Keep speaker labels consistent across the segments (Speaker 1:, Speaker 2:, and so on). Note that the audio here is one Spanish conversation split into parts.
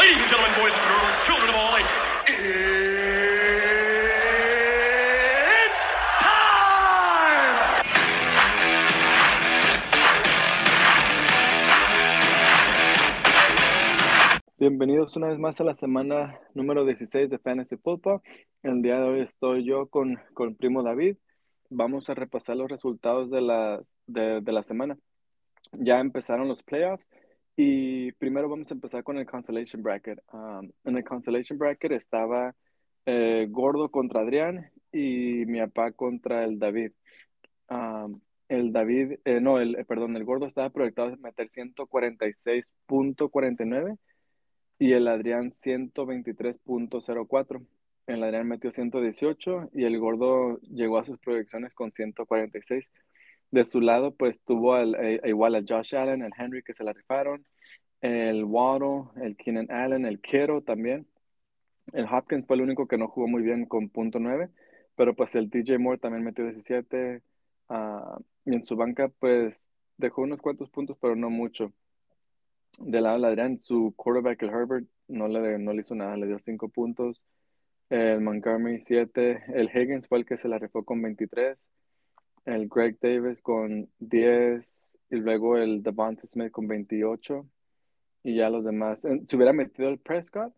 Speaker 1: Ladies and gentlemen, boys and girls, children of all ages, it's time!
Speaker 2: Bienvenidos una vez más a la semana número 16 de Fantasy Football. El día de hoy estoy yo con, con primo David. Vamos a repasar los resultados de, las, de, de la semana. Ya empezaron los playoffs y primero vamos a empezar con el Constellation Bracket. En el Constellation Bracket estaba eh, Gordo contra Adrián y mi papá contra el David. El David, eh, no, el, eh, perdón, el Gordo estaba proyectado a meter 146.49 y el Adrián 123.04. El Adrián metió 118 y el Gordo llegó a sus proyecciones con 146. De su lado, pues tuvo al, eh, igual a Josh Allen, el Henry que se la rifaron, el Waddle, el Keenan Allen, el Kero también. El Hopkins fue el único que no jugó muy bien con punto .9, pero pues el DJ Moore también metió 17. ah, y en su banca, pues dejó unos cuantos puntos, pero no mucho. Del lado de Adrián, su quarterback, el Herbert, no le, no le hizo nada, le dio 5 puntos. El Montgomery 7. El Higgins fue el que se la rifó con 23. El Greg Davis con 10. Y luego el Devonta Smith con 28. Y ya los demás. Si hubiera metido el Prescott,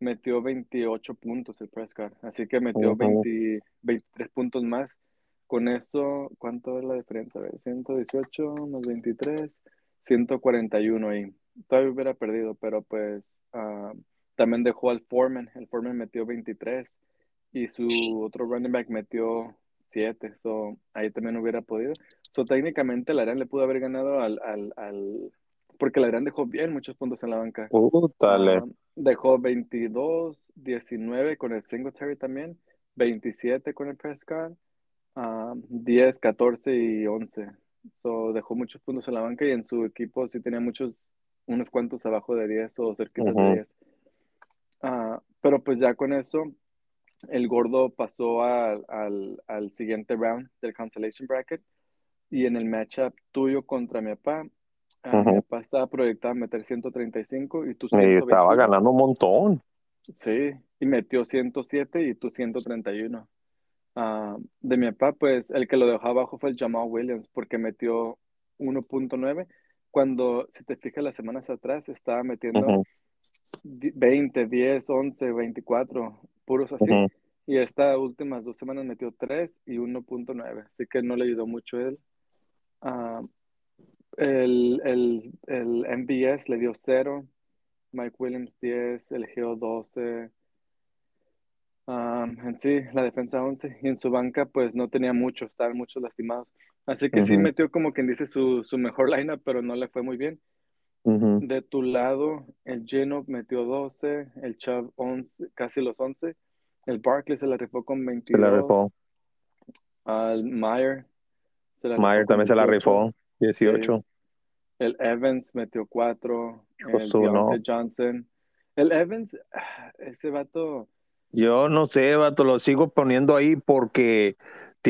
Speaker 2: metió 28 puntos el Prescott. Así que metió
Speaker 3: Ujú.
Speaker 2: 20 23 puntos más. Con eso, ¿cuánto es la diferencia? A ver, 118 más 23, 141 ahí. Todavía hubiera perdido, pero pues ah, también dejó al Foreman. El Foreman metió 23 y su otro running back metió 7. So, ahí también hubiera podido. So, técnicamente, la le pudo haber ganado al, al, al... Porque la dejó bien muchos puntos en la banca.
Speaker 3: Útale.
Speaker 2: Ah, dejó 22, 19 con el Singletary también, 27 con el Prescott, ah, 10, 14 y 11. So, dejó muchos puntos en la banca y en su equipo sí tenía muchos, unos cuantos abajo de 10 o cerquitas de
Speaker 3: Ujú.
Speaker 2: 10. Ah, pero pues ya con eso, el gordo pasó al, al, al siguiente round del Constellation Bracket y en el matchup tuyo contra mi papá, ah, mi papá estaba proyectado a meter 135 y tú
Speaker 3: Y estaba
Speaker 2: 121.
Speaker 3: ganando un montón.
Speaker 2: Sí, y metió 107 y tú 131. Ah, de mi papá, pues el que lo dejó abajo fue el Jamal Williams porque metió 1.9. Cuando, si te fijas, las semanas atrás estaba metiendo
Speaker 3: Ujú,
Speaker 2: di- 20, 10, 11, 24, puros así. Y estas últimas dos semanas metió 3 y 1.9. Así que no le ayudó mucho él. Ah, el, el, el MVS le dio 0. Mike Williams 10, el Geo 12. Um, en sí, la defensa 11 y en su banca pues no tenía mucho, estaban muchos lastimados. Así que sí metió como quien dice su, su mejor lineup, pero no le fue muy bien.
Speaker 3: Ujú.
Speaker 2: De tu lado, el Geno metió 12, el Chubb 11, casi los 11. El Barkley se la rifó con
Speaker 3: Se la
Speaker 2: 22.
Speaker 3: rifó.
Speaker 2: Al Meyer se la con
Speaker 3: también se la
Speaker 2: 18.
Speaker 3: rifó.
Speaker 2: Sí.
Speaker 3: 18.
Speaker 2: El Evans metió 4. El
Speaker 3: no.
Speaker 2: Johnson. El Evans, ah, ese vato,
Speaker 3: Yo no sé, vato, lo sigo poniendo ahí porque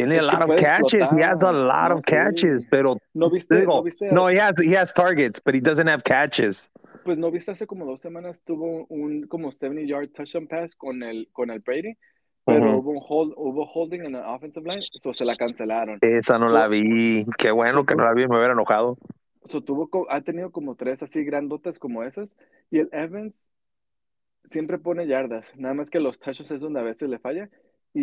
Speaker 3: tiene a
Speaker 2: es
Speaker 3: lot of catches. He has a
Speaker 2: explotar.
Speaker 3: lot
Speaker 2: No,
Speaker 3: of catches,
Speaker 2: sí.
Speaker 3: pero
Speaker 2: ¿No viste, no
Speaker 3: digo,
Speaker 2: viste
Speaker 3: no, he has, he has targets, but he doesn't have catches.
Speaker 2: Pues no viste hace como dos semanas tuvo un como 70 yard touchdown pass con el con el Brady, pero
Speaker 3: Ujú.
Speaker 2: hubo un hold, hubo holding en la offensive line, so se la cancelaron.
Speaker 3: Esa no la
Speaker 2: So,
Speaker 3: vi. Qué bueno
Speaker 2: so,
Speaker 3: que no la vi, me hubiera enojado.
Speaker 2: so tuvo ha tenido como tres así grandotas como esas y el Evans siempre pone yardas, nada más que los touchdowns es donde a veces le falla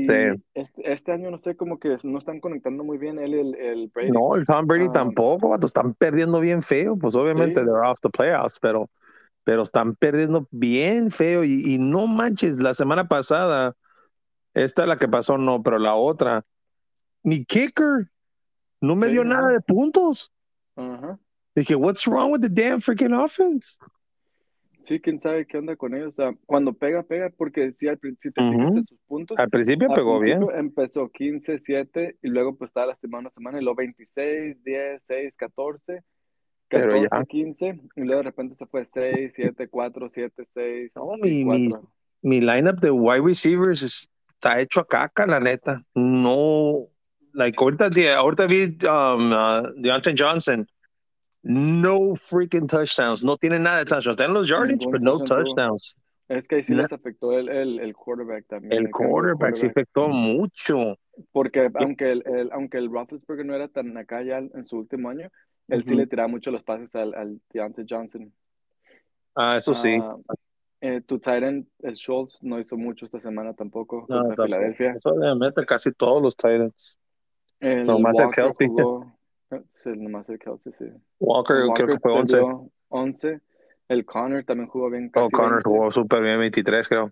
Speaker 2: y
Speaker 3: Sí.
Speaker 2: este, este año no sé como que no están conectando muy bien él y el, el Brady.
Speaker 3: No, el Tom Brady
Speaker 2: Um,
Speaker 3: tampoco, vato, están perdiendo bien feo. Pues obviamente
Speaker 2: sí,
Speaker 3: they're off the playoffs, pero, pero están perdiendo bien feo. Y, y no manches, la semana pasada, esta es la que pasó, no, pero la otra, mi kicker no me
Speaker 2: sí,
Speaker 3: dio nada
Speaker 2: ajá,
Speaker 3: de puntos.
Speaker 2: ajá.
Speaker 3: Dije, what's wrong with the damn freaking offense?
Speaker 2: Sí, quién sabe qué onda con ellos. O sea, cuando pega, pega, porque sí, al principio,
Speaker 3: Ujú.
Speaker 2: en sus puntos,
Speaker 3: Al principio
Speaker 2: al
Speaker 3: pegó bien.
Speaker 2: principio empezó 15, 7, y luego pues estaba lastimado una semana, y luego 26, 10, 6, 14,
Speaker 3: Pero ya,
Speaker 2: 14, 15, y luego de repente se fue 6, 7, 4, 7, 6
Speaker 3: no, mi, mi,
Speaker 2: 4.
Speaker 3: mi lineup de wide receivers es- está hecho a caca, la neta. No, like, ahorita, ahorita vi um, uh, Deontay Johnson. No freaking touchdowns. No tiene nada de touchdowns. Tienen los yardage, pero no touchdowns.
Speaker 2: Es que ahí sí les afectó el, el, el quarterback también.
Speaker 3: El
Speaker 2: de
Speaker 3: quarterback sí afectó mucho.
Speaker 2: Porque aunque el, el- aunque el Roethlisberger no era tan acá ya en su último año, él sí le tiraba mucho los pases al, al Deontay Johnson.
Speaker 3: Ah, eso sí.
Speaker 2: Ah, eh, tu tight end, el Schultz, no hizo mucho esta semana tampoco
Speaker 3: No,
Speaker 2: contra. Filadelfia.
Speaker 3: Eso obviamente casi todos los Titans.
Speaker 2: El
Speaker 3: Nomás el
Speaker 2: Walker
Speaker 3: Kelsey.
Speaker 2: jugó, eh, sí, nomás el Kelsey, sí.
Speaker 3: Walker,
Speaker 2: El
Speaker 3: creo que
Speaker 2: Walker
Speaker 3: fue 11.
Speaker 2: perdió 11. El Connor también jugó bien,
Speaker 3: Oh,
Speaker 2: casi
Speaker 3: Connor
Speaker 2: 20.
Speaker 3: jugó súper bien, 23 creo.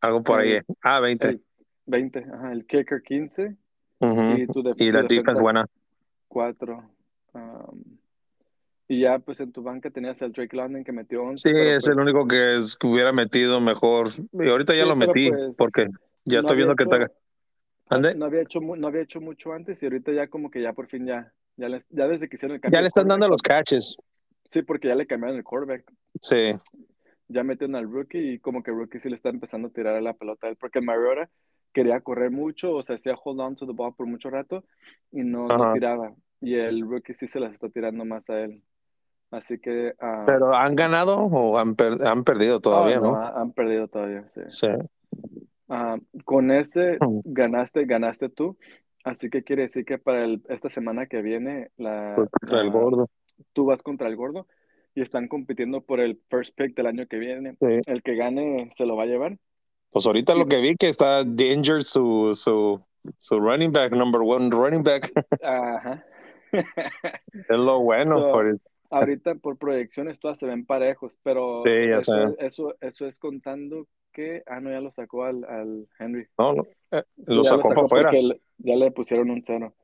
Speaker 3: Algo por ahí.
Speaker 2: El-
Speaker 3: Ah, 20.
Speaker 2: El 20, ajá, el kicker 15
Speaker 3: Ujú.
Speaker 2: y tu,
Speaker 3: Y
Speaker 2: tu
Speaker 3: la
Speaker 2: defensa
Speaker 3: defense buena.
Speaker 2: 4. y ya pues en tu banca tenías al Drake London que metió 11.
Speaker 3: Sí, es
Speaker 2: pues,
Speaker 3: el único que, es, que hubiera metido mejor. Y ahorita ya
Speaker 2: Sí,
Speaker 3: lo metí
Speaker 2: pues,
Speaker 3: porque ya
Speaker 2: no
Speaker 3: estoy viendo que
Speaker 2: hecho-
Speaker 3: está. ¿Ande?
Speaker 2: No había hecho no había hecho mucho antes y ahorita ya como que ya por fin ya ya, les- ya desde que hicieron el cambio
Speaker 3: Ya le están dando los catches.
Speaker 2: Sí, porque ya le cambiaron el quarterback.
Speaker 3: Sí.
Speaker 2: Ya metieron al rookie y como que rookie sí le está empezando a tirar a la pelota a él porque Mariota quería correr mucho, o sea, hacía hold on to the ball por mucho rato y no, no tiraba. Y el rookie sí se las está tirando más a él. Así que ah,
Speaker 3: Pero ¿han ganado o han, per- han perdido
Speaker 2: ah,
Speaker 3: todavía,
Speaker 2: no,
Speaker 3: no?
Speaker 2: ha- han perdido todavía, sí.
Speaker 3: Sí.
Speaker 2: Ah, con ese
Speaker 3: Mm.
Speaker 2: ganaste, ganaste tú. Así que quiere decir que para el- esta semana que viene la,
Speaker 3: Fue contra el
Speaker 2: la-
Speaker 3: gordo.
Speaker 2: tú vas contra el gordo y están compitiendo por el first pick del año que viene.
Speaker 3: Sí.
Speaker 2: El que gane se lo va a llevar.
Speaker 3: Pues ahorita lo que vi que está injured su, su, su running back, number one running back.
Speaker 2: Ajá.
Speaker 3: es lo bueno.
Speaker 2: So,
Speaker 3: por el-
Speaker 2: Ahorita por proyecciones todas se ven parejos, pero
Speaker 3: Sí, ya
Speaker 2: eso,
Speaker 3: sé.
Speaker 2: eso, eso es contando que, ah, no, ya lo sacó al, al Henry.
Speaker 3: no, no, eh,
Speaker 2: Sí,
Speaker 3: lo sacó para afuera.
Speaker 2: ya le pusieron un cero.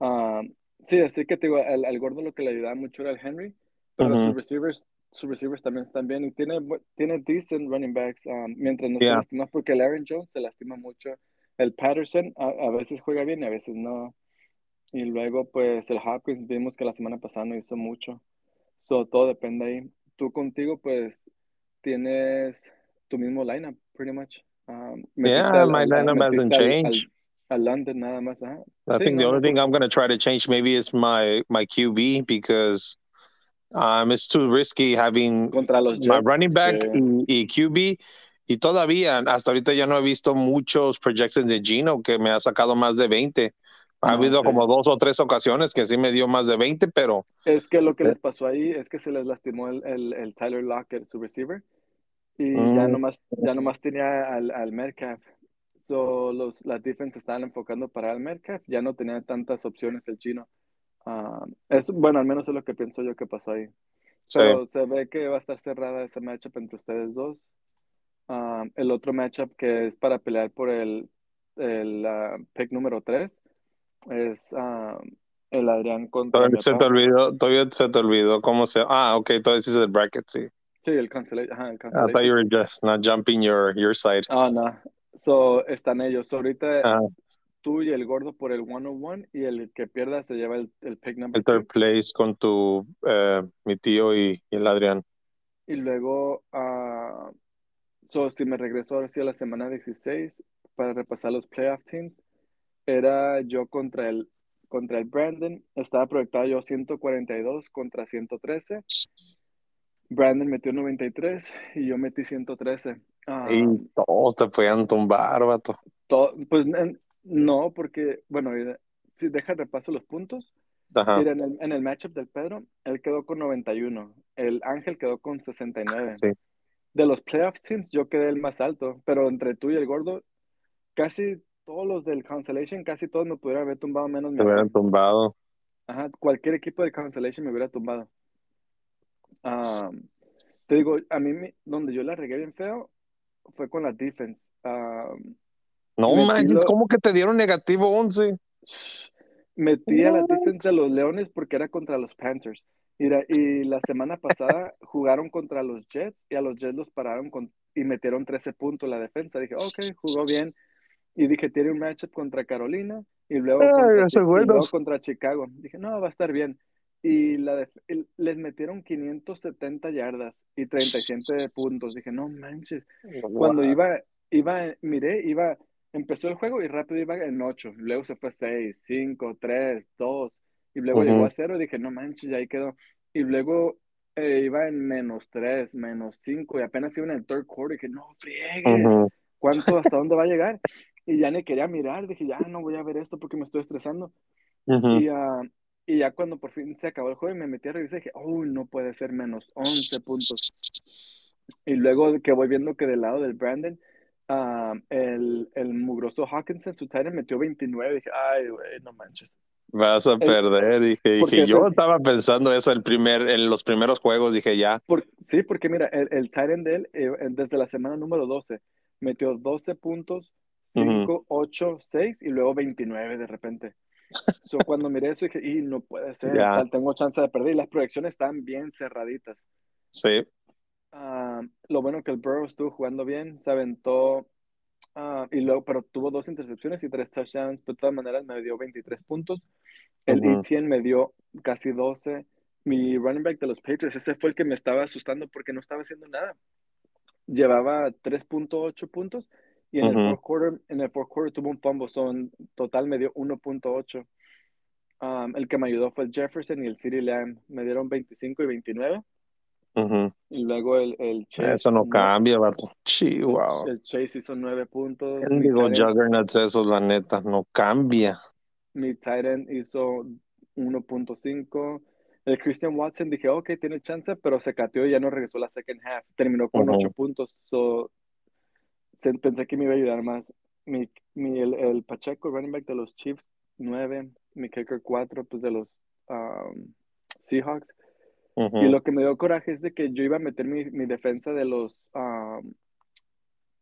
Speaker 2: Ah, sí, así que te digo, al, al gordo lo que le ayudaba mucho era el Henry, pero sus receivers, sus receivers también están bien y tiene, tiene decent running backs ah, mientras no
Speaker 3: Yeah.
Speaker 2: se lastima porque el Aaron Jones se lastima mucho. El Patterson a, a veces juega bien y a veces no. Y luego, pues, el Hopkins vimos que la semana pasada no hizo mucho. So, todo depende ahí. Tú contigo, pues, tienes tu mismo lineup, pretty much. Um,
Speaker 3: Yeah,
Speaker 2: al-
Speaker 3: my
Speaker 2: al-
Speaker 3: lineup hasn't
Speaker 2: al- al-
Speaker 3: changed.
Speaker 2: Al London nada más, ajá.
Speaker 3: I
Speaker 2: Sí,
Speaker 3: think the
Speaker 2: no,
Speaker 3: only
Speaker 2: no,
Speaker 3: thing I'm going to try to change maybe is my my QB because um, it's too risky having
Speaker 2: contra los
Speaker 3: my
Speaker 2: Jets.
Speaker 3: running back
Speaker 2: sí.
Speaker 3: y, y QB. Y todavía, hasta ahorita ya no he visto muchos projections de Gino que me ha sacado más de 20. Ha
Speaker 2: No,
Speaker 3: habido
Speaker 2: sí.
Speaker 3: como dos o tres ocasiones que sí me dio más de 20, pero
Speaker 2: Es que lo que
Speaker 3: Sí.
Speaker 2: les pasó ahí es que se les lastimó el, el, el Tyler Lockett, su receiver, y ya
Speaker 3: Mm.
Speaker 2: nomás, ya nomás tenía al, al Metcalf. So, los, las defense estaban enfocando para el Metcalf, ya no tenía tantas opciones el chino. Ah, es, bueno, al menos es lo que pienso yo que pasó ahí.
Speaker 3: sí.
Speaker 2: Pero se ve que va a estar cerrada ese matchup entre ustedes dos. Ah, el otro matchup que es para pelear por el, el ah, pick número 3 es el Adrián contra
Speaker 3: Todavía se te olvidó, todavía se te olvidó cómo se. Ah, ok, todavía dices el bracket, sí.
Speaker 2: Sí, el cancellation. Ajá, el
Speaker 3: I thought you
Speaker 2: cancellation.
Speaker 3: were just not jumping your your side.
Speaker 2: Ah, no. So, están ellos. So, ahorita
Speaker 3: Ah,
Speaker 2: tú y el gordo por el 101 y el que pierda se lleva el, el pick number
Speaker 3: el third
Speaker 2: 2.
Speaker 3: place con tu eh, mi tío y, y el Adrián.
Speaker 2: Y luego, ah, so, si me regreso ahora sí a la semana 16 para repasar los playoff teams, era yo contra el, contra el Brandon. Estaba proyectado yo 142 contra 113. Brandon metió 93 y yo metí 113. Ah,
Speaker 3: Y todos te podían tumbar, vato.
Speaker 2: to- pues no, porque, bueno, si deja repaso los puntos.
Speaker 3: Ajá.
Speaker 2: Mira, en el, en el matchup del Pedro, él quedó con 91. El Ángel quedó con 69.
Speaker 3: Sí.
Speaker 2: De los playoff teams, yo quedé el más alto, pero entre tú y el gordo, casi todos los del Constellation, casi todos me pudieran haber tumbado menos mi
Speaker 3: Te hubieran tumbado.
Speaker 2: Ajá, cualquier equipo del Constellation me hubiera tumbado. Ah, te digo, a mí me- donde yo la regué bien feo fue con la defense. Ah,
Speaker 3: No manches,
Speaker 2: lo-
Speaker 3: ¿cómo que te dieron negativo 11?
Speaker 2: Metí a la
Speaker 3: What?
Speaker 2: defensa de los Leones porque era contra los Panthers. Mira, y la semana pasada jugaron contra los Jets y a los Jets los pararon con, y metieron 13 puntos la defensa. Dije, ok, jugó bien. Y dije, tiene un matchup contra Carolina y luego,
Speaker 3: Ay,
Speaker 2: contra, y luego contra Chicago. Dije, no, va a estar bien. Y la les metieron 570 yardas y 37 puntos. Dije, no manches. Cuando
Speaker 3: Wow.
Speaker 2: iba, iba, miré, iba, empezó el juego y rápido iba en 8, luego se fue 6, 5, 3, 2, y luego
Speaker 3: Ujú.
Speaker 2: llegó a 0 y dije, no manches, y ahí quedó. y luego eh, iba en menos 3, menos 5 y apenas iba en el third quarter y dije, no friegues,
Speaker 3: Ujú.
Speaker 2: ¿cuánto, hasta dónde va a llegar? Y ya ni quería mirar, dije, ya no voy a ver esto porque me estoy estresando.
Speaker 3: Ujú.
Speaker 2: Y, ah, y ya cuando por fin se acabó el juego y me metí a revisar, dije, oh, no puede ser menos 11 puntos. Y luego que voy viendo que del lado del Brandon, ah, el, el mugroso Hawkinson, su tight end, metió 29. Dije, ay, güey, no manches.
Speaker 3: Vas a
Speaker 2: El-
Speaker 3: perder, dije, dije, yo estaba pensando eso el primer, en los primeros juegos, dije ya.
Speaker 2: Por- sí, porque mira, el, el tight end de él, eh, desde la semana número 12, metió 12 puntos, 5, 8, 6 y luego 29 de repente. So, cuando miré eso dije, y no puede ser,
Speaker 3: Ya.
Speaker 2: tal, tengo chance de perder. Y las proyecciones están bien cerraditas.
Speaker 3: Sí.
Speaker 2: Ah, lo bueno que el Burrow estuvo jugando bien, se aventó, ah, y luego, pero tuvo dos intercepciones y tres touchdowns, de todas maneras me dio 23 puntos. El
Speaker 3: Ujú.
Speaker 2: Etienne me dio casi 12. Mi running back de los Patriots, ese fue el que me estaba asustando porque no estaba haciendo nada. Llevaba 3.8 puntos y en el
Speaker 3: Ujú.
Speaker 2: fourth quarter, en el fourth quarter tuvo un fumble, son total me dio 1.8. Um, el que me ayudó fue el Jefferson y el CeeDee Lamb, me dieron 25 y 29.
Speaker 3: Ujú.
Speaker 2: Y luego el, el Chase.
Speaker 3: Eso no cambia, vato.
Speaker 2: el-
Speaker 3: Chihuahua.
Speaker 2: El, Chase hizo 9 puntos. End,
Speaker 3: juggernauts esos, la neta, no cambia.
Speaker 2: mi tight end hizo 1.5. El Christian Watson dije, ok, tiene chance, pero se cateó y ya no regresó la second half. Terminó con
Speaker 3: Ujú.
Speaker 2: 8 puntos. So, pensé que me iba a ayudar más. Mi, mi- el, el Pacheco, running back de los Chiefs, 9. Mi kicker, 4, pues de los um, Seahawks. Y lo que me dio coraje es de que yo iba a meter mi, mi defensa de los um,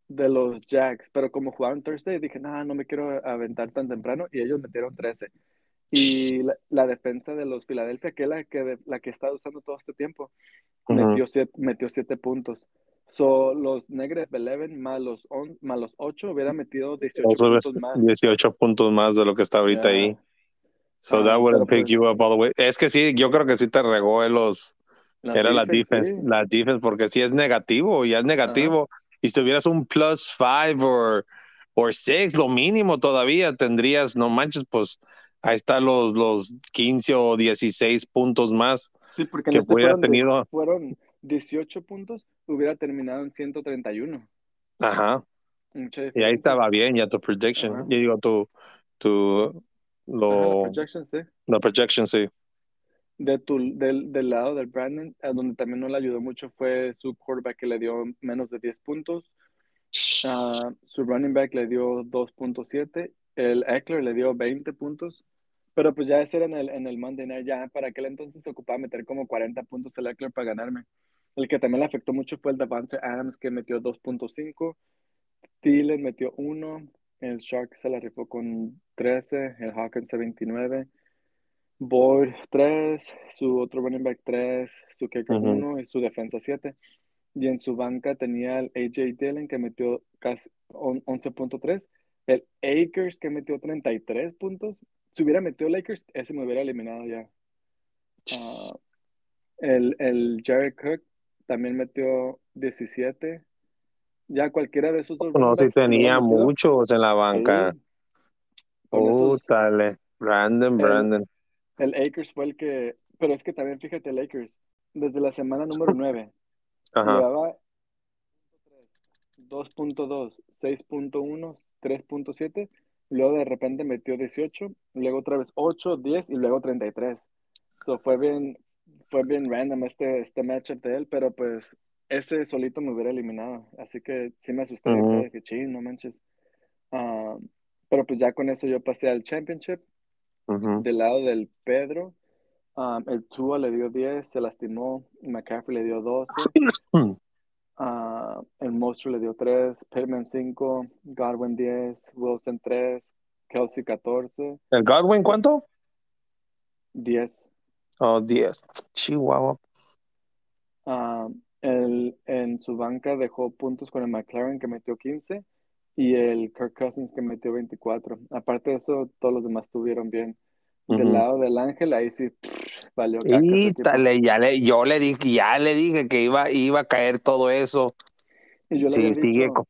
Speaker 2: de los Jacks, pero como jugaron Thursday, dije, no, no me quiero aventar tan temprano, y ellos metieron 13. Y la, la defensa de los Philadelphia, que es la que, la que he estado usando todo este tiempo, metió, siete, metió siete puntos. So, los Negres 11 más los, on- más los 8 hubieran metido 18
Speaker 3: Eso es
Speaker 2: puntos más.
Speaker 3: 18 puntos más de lo que está ahorita
Speaker 2: Ya.
Speaker 3: ahí. So
Speaker 2: Ah,
Speaker 3: that
Speaker 2: pero
Speaker 3: pick you
Speaker 2: pues-
Speaker 3: up all the way. Es que sí, yo creo que sí te regó en los, era la defense,
Speaker 2: sí.
Speaker 3: la defense, porque si es negativo, ya es negativo, y si tuvieras un plus five or, or six, lo mínimo todavía tendrías, no manches, pues ahí están los, los 15 o 16 puntos más.
Speaker 2: Sí, porque
Speaker 3: que
Speaker 2: este
Speaker 3: hubieras tenido-
Speaker 2: fueron 18 puntos, hubiera terminado en 131.
Speaker 3: Ajá. Y ahí estaba bien, ya tu prediction.
Speaker 2: Ajá.
Speaker 3: Yo digo, tu, tu,
Speaker 2: Ajá, la projection, sí.
Speaker 3: la projection, sí.
Speaker 2: De tu, del, del lado del Brandon, a donde también no le ayudó mucho fue su quarterback que le dio menos de 10 puntos. Ah, su running back le dio 2.7. El Eckler le dio 20 puntos. Pero pues ya ese era en el, en el Monday Night. Ya para aquel entonces se ocupaba meter como 40 puntos el Eckler para ganarme. El que también le afectó mucho fue el Davante Adams que metió 2.5. Thielen metió 1. El Shark se la rifó con 13. El Hawkins 29. Boyd 3. Su otro running back 3. Su kicker
Speaker 3: Ujú.
Speaker 2: 1 y su defensa 7. Y en su banca tenía el AJ Dillon que metió casi on- 11.3. El Akers que metió 33 puntos. Si hubiera metido Lakers, ese me hubiera eliminado ya. Ah, el, el Jared Cook también metió 17. Ya cualquiera de esos dos
Speaker 3: No,
Speaker 2: hubiera
Speaker 3: tenía muchos en la banca.
Speaker 2: sí. Con esos-
Speaker 3: Útale. Brandon,
Speaker 2: El-
Speaker 3: Brandon.
Speaker 2: el Akers fue el que. Pero es que también fíjate, el Akers, desde la semana número 9,
Speaker 3: Ajá.
Speaker 2: llevaba 2.2, 6.1, 3.7, luego de repente metió 18, luego otra vez 8, 10 y luego 33. So fue bien, fue bien random este, este matchup de él, pero pues ese solito me hubiera eliminado. Así que sí me asusté,
Speaker 3: Ujú.
Speaker 2: yo dije, ching, no manches. Ah, pero pues ya con eso yo pasé al championship.
Speaker 3: Ujú.
Speaker 2: Del lado del Pedro, um, el Tua le dio 10, se lastimó. McCaffrey le dio 12. ah, el Monstruo le dio 3. Pittman 5. Godwin 10. Wilson 3. Kelsey 14.
Speaker 3: ¿El Godwin cuánto?
Speaker 2: 10.
Speaker 3: Oh, 10. Chihuahua.
Speaker 2: Ah, el, en su banca dejó puntos con el McLaren que metió 15 y el Kirk Cousins que metió 24. Aparte de eso, todos los demás estuvieron bien. Del lado del Ángel, ahí sí pff, valió.
Speaker 3: Ítale, ya le, yo le dije, ya le dije que iba, iba a caer todo eso.
Speaker 2: Y yo le
Speaker 3: Sí, sigue
Speaker 2: dicho,
Speaker 3: con-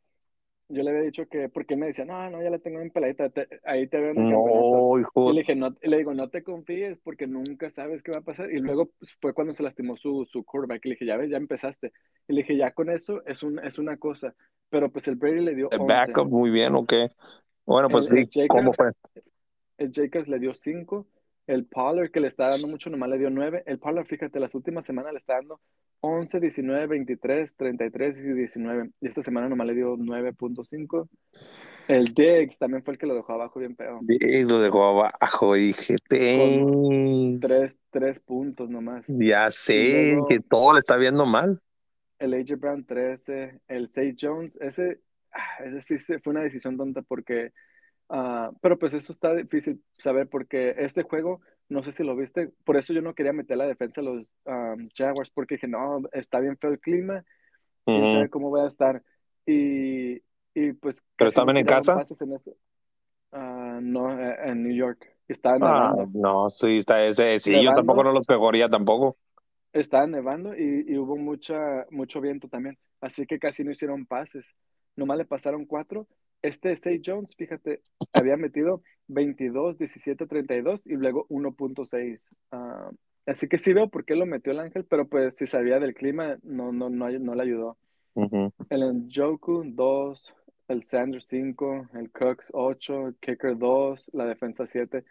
Speaker 2: yo le había dicho que, porque me decía, no, no, ya la tengo en peladita, te- ahí te veo en el.
Speaker 3: No,
Speaker 2: Y
Speaker 3: hijo.
Speaker 2: le dije, no, y le digo, no te confíes porque nunca sabes qué va a pasar. Y luego pues, fue cuando se lastimó su, su quarterback. Y le dije, ya ves, ya empezaste. Y le dije, ya con eso es, un, es una cosa. Pero pues el Brady le dio
Speaker 3: El
Speaker 2: 11.
Speaker 3: backup, muy bien, ok. Bueno, pues
Speaker 2: El, el
Speaker 3: sí, ¿cómo fue?
Speaker 2: Jacobs, el Jacobs le dio 5. El Pollard, que le está dando mucho, nomás le dio 9. El Pollard, fíjate, las últimas semanas le está dando 11, 19, 23, 33 y 19. Y esta semana nomás le dio 9.5. El Diggs también fue el que lo dejó abajo bien feo.
Speaker 3: Y lo dejó abajo, dije, "Dang".
Speaker 2: Tres, tres puntos nomás.
Speaker 3: ya sé
Speaker 2: luego-
Speaker 3: que todo le está viendo mal.
Speaker 2: El AJ Brown 13, el Say Jones, ese, ah, ese sí fue una decisión tonta porque, ah, pero pues eso está difícil saber porque este juego, no sé si lo viste, por eso yo no quería meter la defensa a los um, Jaguars porque dije, no, está bien feo el clima, quién
Speaker 3: Ujú.
Speaker 2: sabe cómo voy a estar. Y, y pues...
Speaker 3: ¿Pero estaban en casa?
Speaker 2: en eso. Ah, no, eh, en New York. Estaba
Speaker 3: Ah,
Speaker 2: nevando.
Speaker 3: no, sí, está ese. Sí, yo
Speaker 2: Nevando.
Speaker 3: tampoco no los pegaría tampoco.
Speaker 2: Estaba nevando y, y hubo mucha, mucho viento también, así que casi no hicieron pases. Nomás le pasaron cuatro. Este Say Jones, fíjate, había metido 22, 17, 32 y luego 1.6. Ah, así que sí veo por qué lo metió el Ángel, pero pues si sabía del clima, no, no, no, no le ayudó.
Speaker 3: Ujú.
Speaker 2: El Njoku 2, el Sanders 5, el Cooks 8, el Kicker 2, la defensa 7.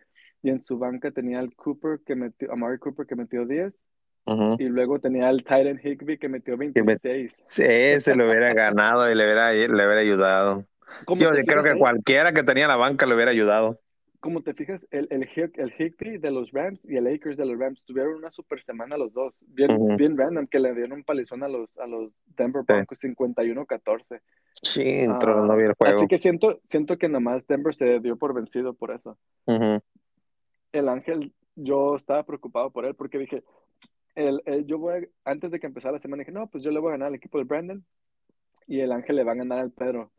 Speaker 2: Y en su banca tenía el Cooper que metió, Amari Cooper que metió 10.
Speaker 3: Ujú.
Speaker 2: Y luego tenía el Titan Higby que metió
Speaker 3: met-
Speaker 2: 26.
Speaker 3: Sí, ese lo hubiera ganado y le hubiera, le hubiera ayudado.
Speaker 2: ¿Cómo
Speaker 3: Yo
Speaker 2: te
Speaker 3: creo que
Speaker 2: ahí?
Speaker 3: cualquiera que tenía la banca le hubiera ayudado.
Speaker 2: Como te fijas, el, el, el Higby de los Rams y el Akers de los Rams tuvieron una super semana los dos. Bien,
Speaker 3: Ujú.
Speaker 2: bien random que le dieron un palizón a los, a los Denver
Speaker 3: Sí.
Speaker 2: Broncos 51-14.
Speaker 3: Sí, entró,
Speaker 2: Ah,
Speaker 3: no vi el juego.
Speaker 2: Así que siento, siento que nomás Denver se dio por vencido por eso.
Speaker 3: Ujú.
Speaker 2: El Ángel, yo estaba preocupado por él porque dije, el, el- yo voy a- antes de que empezara la semana, dije, no, pues yo le voy a ganar al equipo de Brandon y el Ángel le va a ganar al Pedro.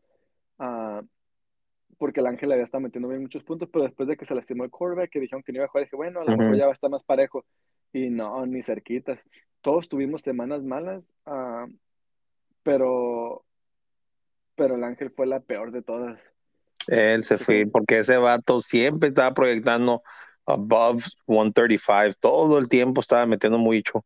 Speaker 2: Ah, porque el Ángel había estado metiendo bien muchos puntos, pero después de que se lastimó el quarterback, que dijeron que no iba a jugar, dije, bueno, a lo mejor ya va a estar más parejo. Y no, ni cerquitas. Todos tuvimos semanas malas, ah, pero, pero el Ángel fue la peor de todas.
Speaker 3: Él se fue porque ese vato siempre estaba proyectando above 135. Todo el tiempo estaba metiendo mucho.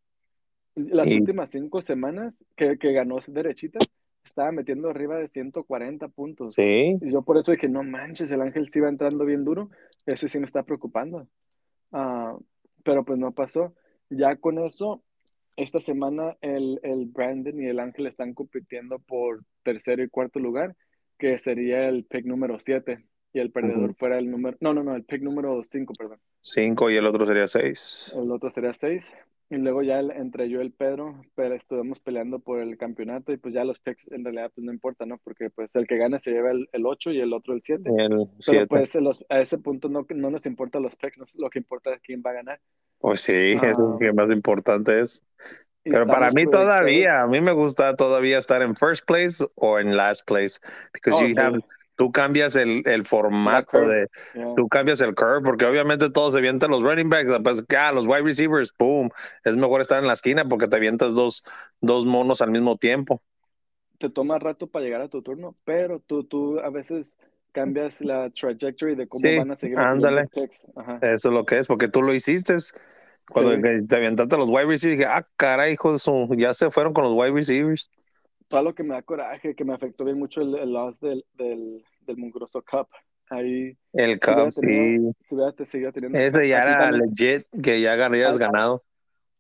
Speaker 2: Las
Speaker 3: Y-
Speaker 2: últimas cinco semanas que, que ganó derechitas, estaba metiendo arriba de 140 puntos.
Speaker 3: Sí.
Speaker 2: Y yo por eso dije, no manches, el Ángel sí va entrando bien duro. Ese sí me está preocupando. Ah, pero pues no pasó. Ya con eso, esta semana el, el Brandon y el Ángel están compitiendo por tercero y cuarto lugar, que sería el pick número 7. Y el perdedor
Speaker 3: Ujú.
Speaker 2: fuera el número... No, no, no, el pick número 5, perdón.
Speaker 3: Cinco y el otro sería seis.
Speaker 2: El otro sería 6. Y luego ya el- entre yo y el Pedro, pero estuvimos peleando por el campeonato y pues ya los picks en realidad pues no importa, ¿no? Porque pues el que gana se lleva el, el 8 y el otro el 7.
Speaker 3: El
Speaker 2: Pero pues los- a ese punto no, no nos importa los picks, nos- lo que importa es quién va a ganar.
Speaker 3: Pues sí, es
Speaker 2: Ah.
Speaker 3: lo que más importante es. Pero para mí todavía, a mí me gusta todavía estar en first place o en last place. Because
Speaker 2: Oh,
Speaker 3: you
Speaker 2: sí.
Speaker 3: have- tú cambias el, el formato de,
Speaker 2: Yeah.
Speaker 3: tú cambias el curve, porque obviamente todos se avientan los running backs, pues ah, los wide receivers, boom, es mejor estar en la esquina porque te avientas dos, dos monos al mismo tiempo.
Speaker 2: Te toma rato para llegar a tu turno, pero tú, tú a veces cambias la trajectory de cómo
Speaker 3: Sí,
Speaker 2: van a seguir los.
Speaker 3: Eso es lo que es, porque tú lo hiciste. Cuando
Speaker 2: Sí.
Speaker 3: te avientaste los wide receivers, dije, ah, caray, hijo de su, ya se fueron con los wide receivers.
Speaker 2: todo lo que me da coraje, que me afectó bien mucho el, el loss del, del, del Mugroso Cup. Ahí,
Speaker 3: El Cup, sí. Ese ya era
Speaker 2: también-
Speaker 3: legit, que ya habías ganado.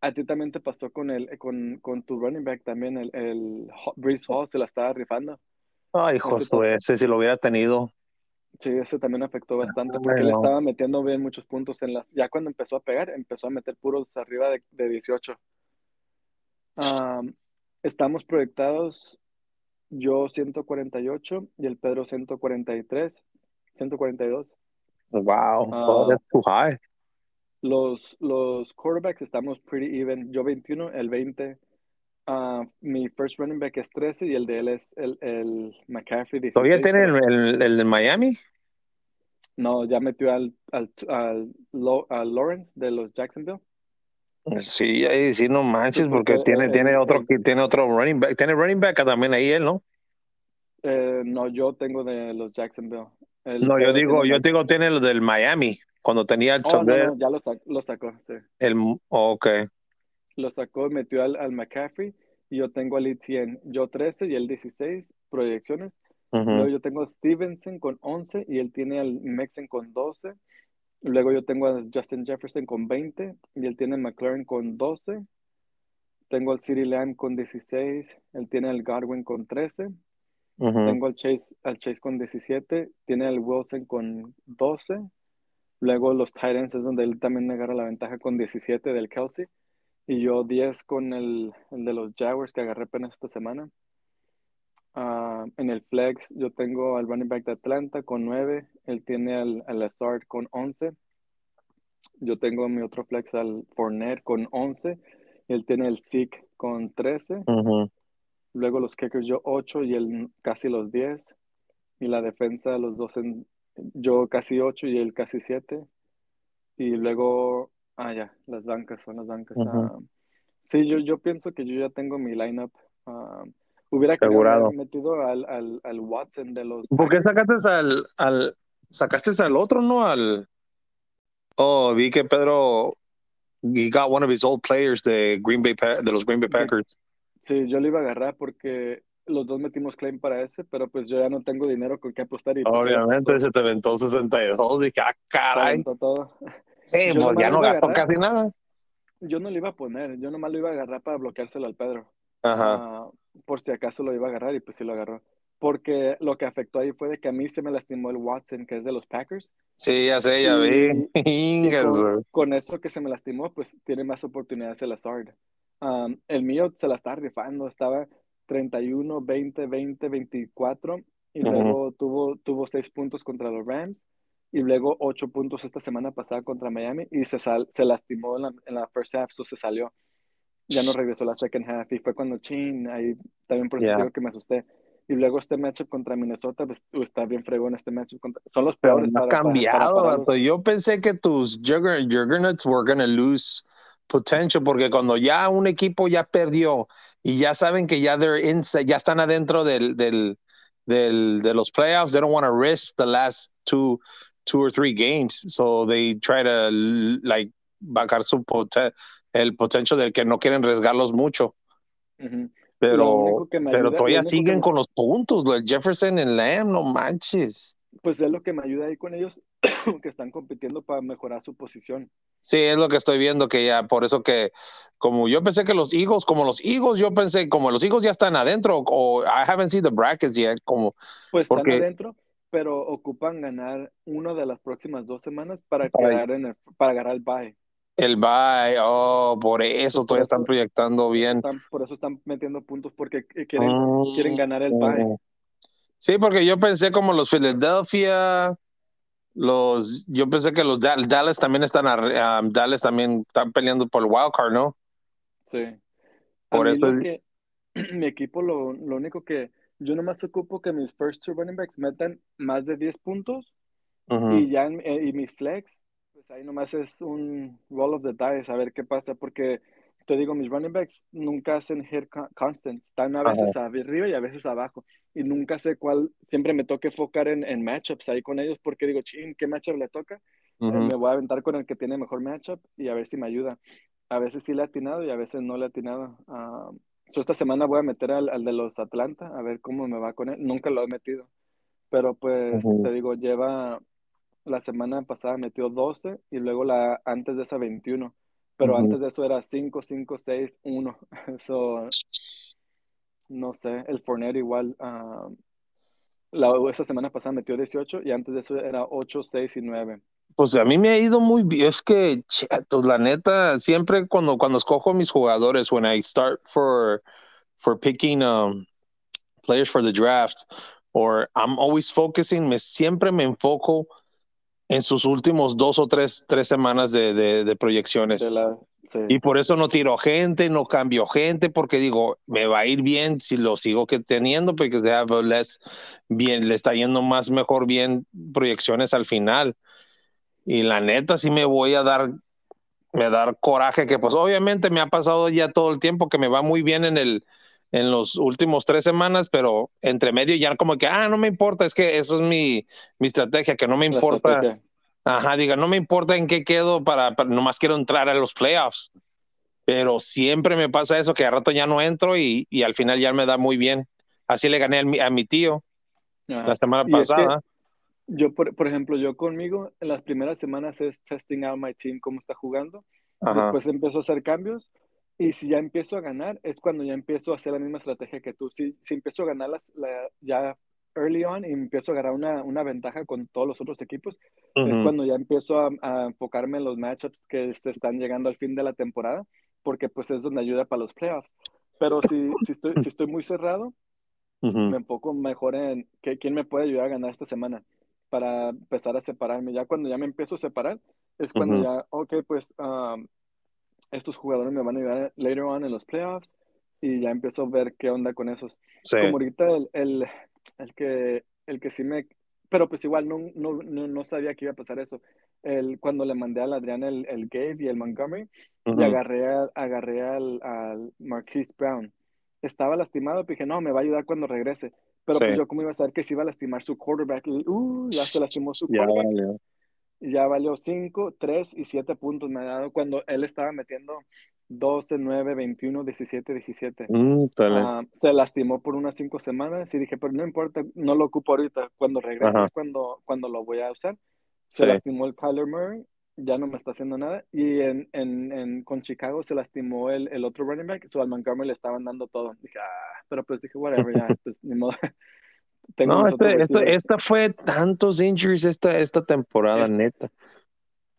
Speaker 2: A ti también te pasó con el con, con tu running back también, el, el Breeze Hall se la estaba rifando.
Speaker 3: Ay, Josué, ese si lo hubiera tenido.
Speaker 2: Sí, ese también afectó bastante
Speaker 3: Ay,
Speaker 2: porque le
Speaker 3: no.
Speaker 2: estaba metiendo bien muchos puntos en las. Ya cuando empezó a pegar, empezó a meter puros arriba de, de 18. Am, estamos proyectados yo 148 y el Pedro 143, 142.
Speaker 3: Wow,
Speaker 2: Ah.
Speaker 3: todavía es too high.
Speaker 2: Los, los quarterbacks estamos pretty even. Yo 21, el 20. Ah, mi first running back es 13 y el de él es el, el McCaffrey 16.
Speaker 3: ¿Todavía tiene el, el, el de Miami?
Speaker 2: No, ya metió al, al, al, al Lawrence de los Jacksonville.
Speaker 3: Sí, ahí sí, no manches, porque
Speaker 2: porque
Speaker 3: tiene,
Speaker 2: el-
Speaker 3: tiene
Speaker 2: el-
Speaker 3: otro,
Speaker 2: el-
Speaker 3: tiene otro running back, tiene running back también ahí él, ¿no?
Speaker 2: Eh, no, yo tengo de los Jacksonville. El
Speaker 3: No, yo digo, yo
Speaker 2: los-
Speaker 3: digo tiene lo del Miami, cuando tenía el
Speaker 2: Oh, no, ya lo, sac- lo sacó, sí.
Speaker 3: el ok.
Speaker 2: Lo sacó, metió al, al McCaffrey y yo tengo al Etienne. Yo 13 y él 16 proyecciones.
Speaker 3: Ujú,
Speaker 2: Luego yo tengo a Stevenson con 11 y él tiene al Mexen con 12. Luego yo tengo a Justin Jefferson con 20 y él tiene a McLaren con 12. Tengo al CeeDee Lamb con 16, él tiene al Godwin con 13.
Speaker 3: ujú.
Speaker 2: Tengo al Chase, al Chase con 17, tiene al Wilson con 12. Luego los Titans es donde él también agarra la ventaja con 17 del Kelsey. Y yo 10 con el, el de los Jaguars que agarré apenas esta semana. Ah, en el flex yo tengo al running back de Atlanta con 9. Él tiene al, al Lazard con 11. Yo tengo mi otro flex al Fournette con 11. Él tiene el Zeke con 13.
Speaker 3: Ujú.
Speaker 2: Luego los kickers yo 8 y él casi los 10. Y la defensa los dos en, yo casi 8 y él casi 7. Y luego, ah ya, las bancas son las bancas.
Speaker 3: Ujú.
Speaker 2: Ah, sí, yo, yo pienso que yo ya tengo mi lineup. ah, hubiera haber metido al, al, al Watson de los
Speaker 3: ¿Por qué sacaste al, al, sacaste al otro, no al? Oh, vi que Pedro, he got one of his old players de Green Bay, Pa- de los Green Bay. Packers.
Speaker 2: Sí, yo lo iba a agarrar porque los dos metimos claim para ese, pero pues yo ya no tengo dinero con qué apostar y pues
Speaker 3: Obviamente
Speaker 2: apostó,
Speaker 3: se te aventó 62. Dije, ah,
Speaker 2: se
Speaker 3: caray.
Speaker 2: todo. Yo
Speaker 3: pues ya no gastó casi nada.
Speaker 2: Yo no lo iba a poner, yo nomás lo iba a agarrar para bloqueárselo al Pedro.
Speaker 3: Ajá.
Speaker 2: Ah, por si acaso lo iba a agarrar y pues sí lo agarró. Porque lo que afectó ahí fue de que a mí se me lastimó el Watson, que es de los Packers.
Speaker 3: Sí, ya sé, ya vi.
Speaker 2: Y, con, eso que se me lastimó, pues tiene más oportunidades el Lazard. Um, el mío se la está rifando, estaba 31, 20, 20, 24 y
Speaker 3: Ujú.
Speaker 2: luego tuvo, tuvo 6 puntos contra los Rams y luego 8 puntos esta semana pasada contra Miami y se, sal- se lastimó en la, en la first half, so se salió. Ya no regresó la second half y fue cuando, chin, ahí también por eso digo que me asusté. Y luego este matchup contra Minnesota, pues uh, está bien fregón este matchup. Contra, son los peores
Speaker 3: no ha
Speaker 2: para, para, para
Speaker 3: cambiado,
Speaker 2: pararlos.
Speaker 3: vato. Yo pensé que tus Jugger- Juggernauts were gonna lose potential porque cuando ya un equipo ya perdió y ya saben que ya they're inside, ya están adentro del, del, del, de los playoffs, they don't want to risk the last two, two or three games, so they try to like bajar su poten- el potential del que no quieren arriesgarlos mucho. Pero,
Speaker 2: que
Speaker 3: pero todavía
Speaker 2: que
Speaker 3: siguen
Speaker 2: me-
Speaker 3: con los puntos, de Jefferson y Lamb, no manches.
Speaker 2: pues es lo que me ayuda ahí con ellos, que están compitiendo para mejorar su posición.
Speaker 3: Sí, es lo que estoy viendo, que ya, por eso que, como yo pensé que los Eagles, como los Eagles, yo pensé, como los Eagles ya están adentro, o I haven't seen the brackets yet, como,
Speaker 2: Pues están
Speaker 3: Porque-
Speaker 2: adentro, pero ocupan ganar una de las próximas dos semanas para
Speaker 3: Para-
Speaker 2: quedar en el, para agarrar el bye.
Speaker 3: el bye, oh, por eso
Speaker 2: Por
Speaker 3: todavía están proyectando bien.
Speaker 2: Están- por eso están metiendo puntos porque quieren,
Speaker 3: Mm,
Speaker 2: quieren ganar el bye.
Speaker 3: Sí, porque yo pensé como los Philadelphia, los, yo pensé que los Dal- Dallas también están, um, Dallas también están peleando por el wild card, ¿no?
Speaker 2: Sí.
Speaker 3: Por eso es-
Speaker 2: que, mi equipo, lo, lo único que yo nomás ocupo que mis first two running backs metan más de 10 puntos
Speaker 3: Ujú.
Speaker 2: Y ya eh, y mi flex, pues ahí nomás es un roll of the dice, a ver qué pasa, porque te digo, mis running backs nunca hacen hit con- constant, están a veces arriba y a veces abajo, y nunca sé cuál, siempre me toca enfocar en, en matchups ahí con ellos, porque digo, ching, ¿qué matchup le toca? Eh,
Speaker 3: Ujú.
Speaker 2: me voy a aventar con el que tiene mejor matchup y a ver si me ayuda. A veces sí le ha atinado y a veces no le ha atinado. Ah, so esta semana voy a meter al, al de los Atlanta, a ver cómo me va con él, nunca lo he metido, pero pues
Speaker 3: Ujú.
Speaker 2: te digo, lleva la semana pasada metió 12 y luego la antes de esa 21. Pero
Speaker 3: Ujú.
Speaker 2: antes de eso era 5, 5, 6, 1. Eso, no sé, el Fournette igual. ah, la, esa semana pasada metió 18 y antes de eso era 8, 6 y 9.
Speaker 3: Pues a mí me ha ido muy bien. Es que, chetos, la neta, siempre cuando, cuando escojo mis jugadores, when I start for, for picking um, players for the draft, or I'm always focusing, me, siempre me enfoco en sus últimos dos o tres, tres semanas de, de, de proyecciones.
Speaker 2: De la, sí.
Speaker 3: Y por eso no tiro gente, no cambio gente, porque digo, me va a ir bien si lo sigo que teniendo, porque se have less, bien, le está yendo más mejor bien proyecciones al final. Y la neta sí me voy a dar, me dar coraje, que pues obviamente me ha pasado ya todo el tiempo que me va muy bien en el, en los últimos tres semanas, pero entre medio ya como que, ah, no me importa, es que eso es mi, mi estrategia, que no me importa. Ajá, diga, no me importa en qué quedo para, para- nomás quiero entrar a los playoffs. Pero siempre me pasa eso, que a rato ya no entro y, y al final ya me da muy bien. Así le gané a mi, a mi tío
Speaker 2: Ajá.
Speaker 3: la semana pasada.
Speaker 2: Yo, por, por ejemplo, yo conmigo, en las primeras semanas es testing out my team, cómo está jugando.
Speaker 3: Ajá.
Speaker 2: Después empiezo a hacer cambios. Y si ya empiezo a ganar, es cuando ya empiezo a hacer la misma estrategia que tú. Si, si empiezo a ganar las, la- ya early on y empiezo a agarrar una, una ventaja con todos los otros equipos, es
Speaker 3: Ujú.
Speaker 2: cuando ya empiezo a, a enfocarme en los matchups que se están llegando al fin de la temporada, porque pues es donde ayuda para los playoffs. Pero si, si, estoy, si estoy muy cerrado,
Speaker 3: Ujú.
Speaker 2: me enfoco mejor en que, quién me puede ayudar a ganar esta semana para empezar a separarme. Ya cuando ya me empiezo a separar, es cuando
Speaker 3: Ujú.
Speaker 2: ya, ok, pues um, estos jugadores me van a ayudar later on en los playoffs y ya empiezo a ver qué onda con esos.
Speaker 3: Sí.
Speaker 2: Como ahorita el, el, el que, el que sí me... Pero pues igual no, no, no, no sabía que iba a pasar eso. El, cuando le mandé al Adrián el, el Gabe y el Montgomery,
Speaker 3: Ujú.
Speaker 2: y agarré, a- agarré al, al Marquise Brown. Estaba lastimado, pero dije, no, me va a ayudar cuando regrese. Pero
Speaker 3: Sí.
Speaker 2: pues yo como iba a saber que se iba a lastimar su quarterback. Y, uh, ya se lastimó su
Speaker 3: Ya
Speaker 2: quarterback.
Speaker 3: valió.
Speaker 2: Ya valió 5, 3 y 7 puntos me ha dado cuando él estaba metiendo 12, 9, 21, 17, 17.
Speaker 3: Mm.
Speaker 2: Ah, se lastimó por unas 5 semanas y dije, pero no importa, no lo ocupo ahorita. Cuando regrese
Speaker 3: Ajá.
Speaker 2: es cuando, cuando lo voy a usar. Se
Speaker 3: Sí.
Speaker 2: lastimó el Kyler Murray, ya no me está haciendo nada. Y en, en, en- con Chicago se lastimó el, el otro running back, so al Montgomery le estaban dando todo. Dije, ah, pero pues dije, whatever, ya, pues ni modo. Tengo
Speaker 3: No, este, esto, esta fue tantos injuries esta, esta temporada,
Speaker 2: Es-
Speaker 3: neta.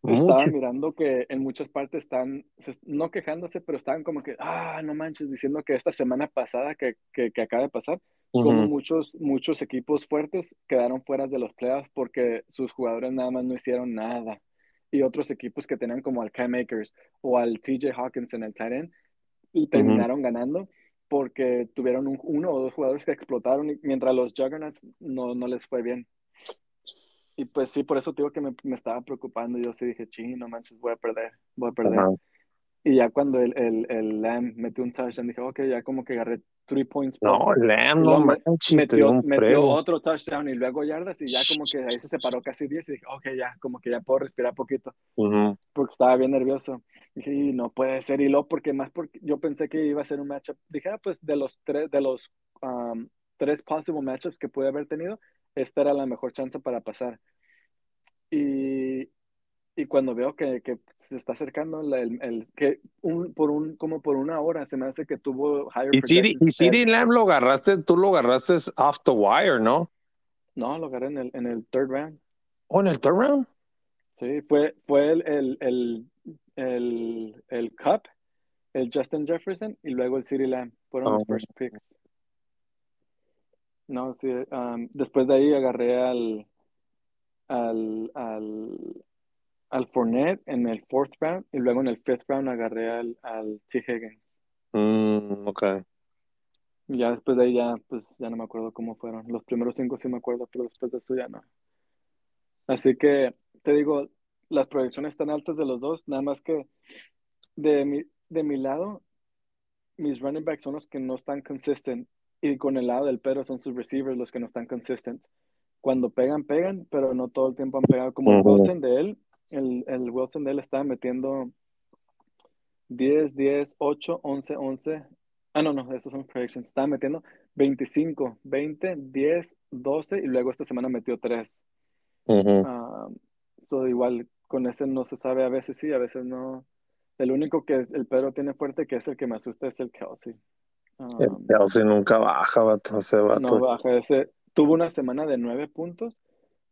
Speaker 2: Estaba
Speaker 3: Mucho.
Speaker 2: mirando que en muchas partes están, no quejándose, pero estaban como que, ah, no manches, diciendo que esta semana pasada que, que, que acaba de pasar, como muchos, muchos equipos fuertes quedaron fuera de los playoffs porque sus jugadores nada más no hicieron nada. Y otros equipos que tenían como al Cam Akers o al TJ Hawkins en el tight end, y terminaron ganando porque tuvieron un- uno o dos jugadores que explotaron y- mientras los Juggernauts no, no les fue bien. Y pues sí, por eso te digo que me, me estaba preocupando. Yo sí dije, ching, no manches, voy a perder, voy a perder. Y ya cuando el, el, el Lamb metió un touchdown, dije, ok, ya como que agarré three points.
Speaker 3: No. Lamb, no manches,
Speaker 2: metió,
Speaker 3: un
Speaker 2: metió otro touchdown y luego yardas y ya como que ahí se separó casi 10 y dije, ok, ya, como que ya puedo respirar poquito
Speaker 3: Ujú.
Speaker 2: porque estaba bien nervioso. Dije, y no puede ser, y luego porque más porque yo pensé que iba a ser un matchup. Dije, ah, pues de los tres, de los um, tres possible matchups que pude haber tenido, esta era la mejor chance para pasar. Y, y cuando veo que, que se está acercando la- el, el- que un, por un, como por una hora se me hace que tuvo higher
Speaker 3: Y CD, y CD. Lamb lo agarraste, tú lo agarraste off the wire, ¿no?
Speaker 2: No, lo agarré en el, en el third round.
Speaker 3: ¿O en el third round?
Speaker 2: Sí, fue, fue el, el, el, el, el Cup, el Justin Jefferson y luego el CeeDee Lamb. Fueron los
Speaker 3: Oh.
Speaker 2: first picks. No, sí, um, después de ahí agarré al, al, al, al Fournette en el fourth round y luego en el fifth round agarré al, al T. Higgins.
Speaker 3: Mm, ok.
Speaker 2: Y ya después de ahí ya, pues ya no me acuerdo cómo fueron. Los primeros cinco sí me acuerdo, pero después de eso ya no. Así que te digo, las proyecciones están altas de los dos, nada más que de mi, de mi lado, mis running backs son los que no están consistent y con el lado del pero son sus receivers los que no están consistent. Cuando pegan, pegan, pero no todo el tiempo han pegado. Como el
Speaker 3: Ujú.
Speaker 2: Wilson de él, el, el Wilson de él estaba metiendo 10, 10, 8, 11, 11. Ah, no, no, esos son predictions. Estaba metiendo 25, 20, 10, 12 y luego esta semana metió 3.
Speaker 3: Ujú.
Speaker 2: Ah, so igual con ese no se sabe, a veces sí, a veces no. El único que el Pedro tiene fuerte, que es el que me asusta, es el Kelsey. Ah,
Speaker 3: El Kelsey nunca baja, vato, ese vato.
Speaker 2: no baja ese. Tuvo una semana de 9 puntos,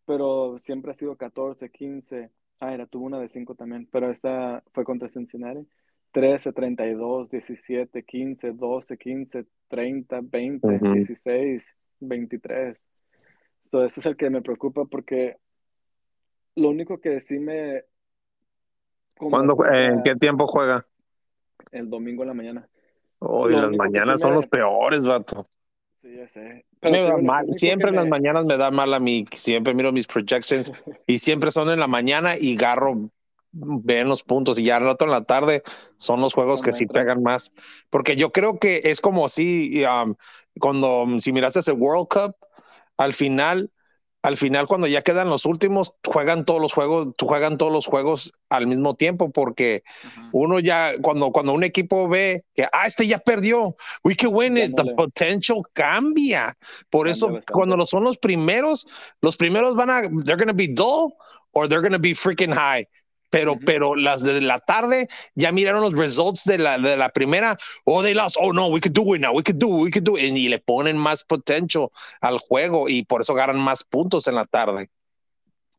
Speaker 2: pero siempre ha sido 14, 15. Ah, era, tuvo una de 5 también, pero esa fue contra Cincinnati. 13, 32, 17, 15, 12, 15, 30, 20,
Speaker 3: Ujú.
Speaker 2: 16, 23. So, ese es el que me preocupa porque lo único que sí me...
Speaker 3: ¿Cuándo, ¿En qué tiempo juega?
Speaker 2: El domingo en la mañana.
Speaker 3: Hoy
Speaker 2: Lo
Speaker 3: las mañanas
Speaker 2: sí
Speaker 3: son
Speaker 2: me-
Speaker 3: los peores, vato.
Speaker 2: Sí, ya sé. Pero
Speaker 3: mal. Siempre en las
Speaker 2: me-
Speaker 3: mañanas me da mal a mí. Siempre miro mis projections y siempre son en la mañana y agarro ven los puntos y ya al rato en la tarde son los juegos que sí pegan más. Porque yo creo que es como si, um, cuando, si miraste ese World Cup, al final al final cuando ya quedan los últimos juegan todos los juegos juegan todos los juegos al mismo tiempo porque uno ya cuando cuando un equipo ve que ah este ya perdió we can win it the potential cambia. Por eso cuando son los primeros los primeros van a they're going to be dull or they're going to be freaking high pero, pero las de la tarde ya miraron los results de la, de la primera. Oh, they lost. Oh, no, we could do it now. We could do it. We could do it. Y le ponen más potential al juego y por eso ganan más puntos en la tarde.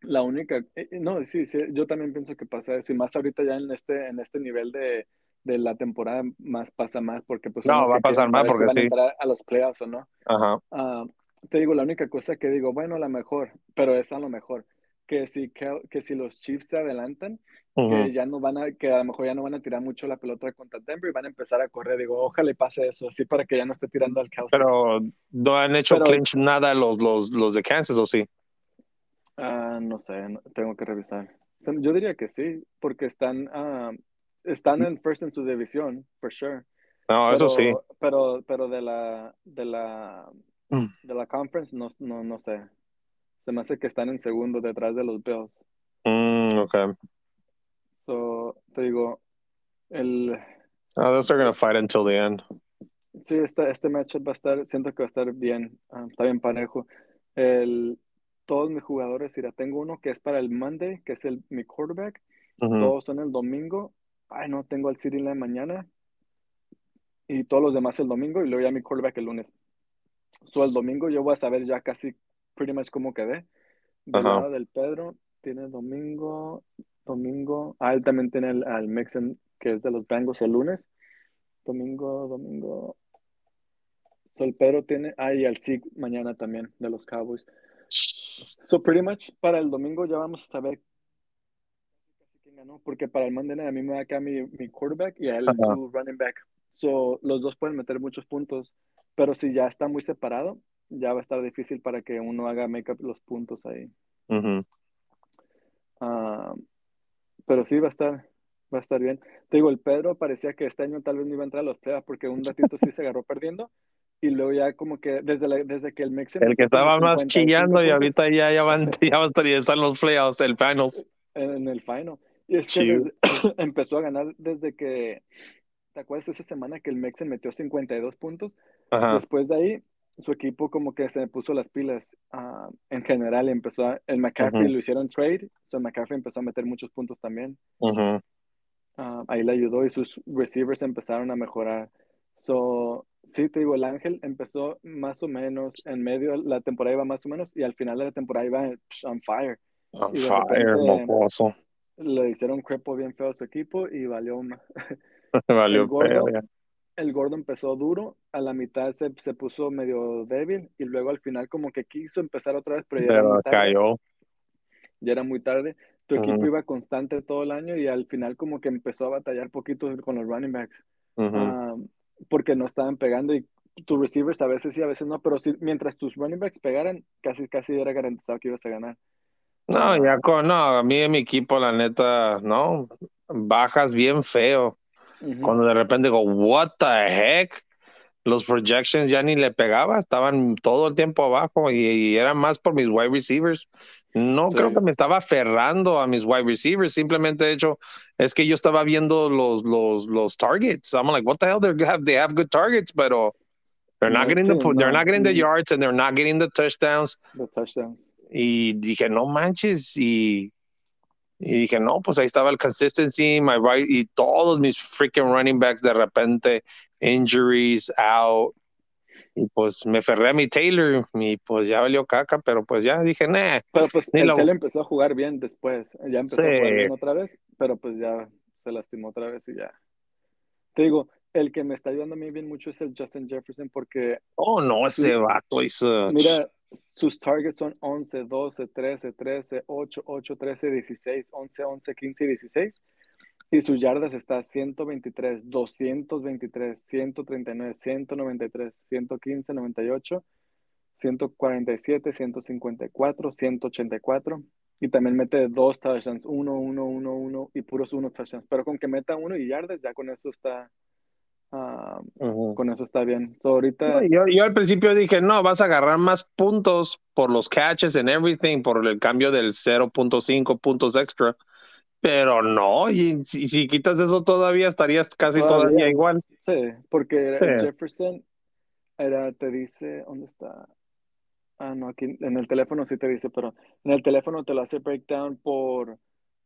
Speaker 2: La única, eh, eh, no, sí, sí, yo también pienso que pasa eso. Y más ahorita ya en este, en este nivel de, de la temporada, más pasa más porque pues...
Speaker 3: No, va a pasar más porque sí.
Speaker 2: A, a, los playoffs o no.
Speaker 3: Ajá.
Speaker 2: Uh, te digo, la única cosa que digo, bueno, la mejor, pero es a lo mejor que si, que, que si los Chiefs se adelantan, que ya no van a, que a lo mejor ya no van a tirar mucho la pelota contra Denver y van a empezar a correr. Digo, ojalá pase eso, así para que ya no esté tirando al caos.
Speaker 3: Pero no han hecho clinch nada los, los, los de Kansas, ¿o sí?
Speaker 2: Uh, no sé, tengo que revisar. Yo diría que sí, porque están, uh, están en first en su división, for sure.
Speaker 3: No, eso sí.
Speaker 2: Pero, pero de la, de la, mm. de la conference, no, no, no sé. Se me hace que están en segundo detrás de los Bills.
Speaker 3: Mm, ok.
Speaker 2: So, te digo, el...
Speaker 3: Oh, those are going to fight until the end.
Speaker 2: Sí, este, este matchup va a estar, siento que va a estar bien, ah, está bien parejo. El, todos mis jugadores, mira, tengo uno que es para el Monday, que es el, mi quarterback. Todos son el domingo. Ay, no, tengo al City en la mañana. Y todos los demás el domingo. Y luego ya mi quarterback el lunes. So, el domingo yo voy a saber ya casi pretty much como quedé. Del lado del Pedro, tiene domingo, domingo. Ah, él también tiene el, al Mixon, que es de los Bengals el lunes. Domingo, domingo. So, el Pedro tiene, ah, y al SIG mañana también, de los Cowboys. So, pretty much para el domingo ya vamos a saber quién ganó, porque para el Monday a mí me da acá mi, mi quarterback y a él su running back. So, los dos pueden meter muchos puntos, pero si ya está muy separado, ya va a estar difícil para que uno haga make up los puntos ahí. Ah, pero sí va a estar, va a estar bien. Te digo, el Pedro parecía que este año tal vez no iba a entrar a los playoffs porque un ratito sí se agarró perdiendo y luego ya como que desde, desde que el Mexican
Speaker 3: el que estaba más chillando y ahorita ya, ya van ya van a estar en los playoffs el finals.
Speaker 2: En, el final. Y es que empezó a ganar desde que te acuerdas esa semana que el Mexican metió 52 puntos después de ahí su equipo como que se puso las pilas uh, en general empezó a, el McCaffrey lo hicieron trade, so McCaffrey empezó a meter muchos puntos también.
Speaker 3: Uh
Speaker 2: ahí le ayudó y sus receivers empezaron a mejorar. So, sí, te digo, el Ángel empezó más o menos en medio, la temporada iba más o menos y al final de la temporada iba on fire.
Speaker 3: On fire, mocoso.
Speaker 2: Le hicieron crepo bien feo a su equipo y valió
Speaker 3: valió feo,
Speaker 2: el gordo empezó duro, a la mitad se, se, puso medio débil y luego al final como que quiso empezar otra vez, pero ya era muy tarde.
Speaker 3: cayó.
Speaker 2: Ya era muy tarde. Tu equipo iba constante todo el año y al final como que empezó a batallar poquito con los running backs. Ah, porque no estaban pegando y tus receivers a veces sí, a veces no, pero sí, mientras tus running backs pegaran, casi casi era garantizado que ibas a ganar.
Speaker 3: No, ya con, no, a mí en mi equipo, la neta, no, bajas bien feo. Cuando de repente digo, what the heck? Los projections ya ni le pegaba, estaban todo el tiempo abajo y, eran más por mis wide receivers. No creo que me estaba aferrando a mis wide receivers, simplemente de hecho es que yo estaba viendo los, los, los targets. I'm like, what the hell? They have, they have good targets, pero they're not getting the they're not getting the yards and they're not getting the touchdowns.
Speaker 2: The touchdowns.
Speaker 3: Y dije, no manches, y y dije, no, pues ahí estaba el consistency, my right, y todos mis freaking running backs de repente, injuries, out. Y pues me ferré a mi Taylor, y pues ya valió caca, pero pues ya dije, nah.
Speaker 2: Pero pues el lo... empezó a jugar bien después, ya empezó a jugar bien otra vez, pero pues ya se lastimó otra vez y ya. Te digo, el que me está ayudando a mí bien mucho es el Justin Jefferson porque...
Speaker 3: Oh, no, ese vato hizo...
Speaker 2: Mira, sus targets son 11, 12, 13, 13, 8, 8, 13, 16, 11, 11, 15 y 16. Y sus yardas está 123, 223, 139, 193, 115, 98, 147, 154, 184. Y también mete dos touchdowns, uno, uno, uno, uno y puros uno touchdowns. Pero con que meta uno y yardas, ya con eso está, ah,
Speaker 3: Ujú.
Speaker 2: con eso está bien. So, ahorita,
Speaker 3: Yo, yo al principio dije, no, vas a agarrar más puntos por los catches and everything, por el cambio del 0.5 puntos extra. Pero no, y si, si quitas eso todavía estarías casi
Speaker 2: Todavía.
Speaker 3: todavía igual.
Speaker 2: sí, porque
Speaker 3: Sí.
Speaker 2: Jefferson era, te dice, ¿dónde está? Ah, no, aquí en el teléfono sí te dice, pero en el teléfono te lo hace breakdown por,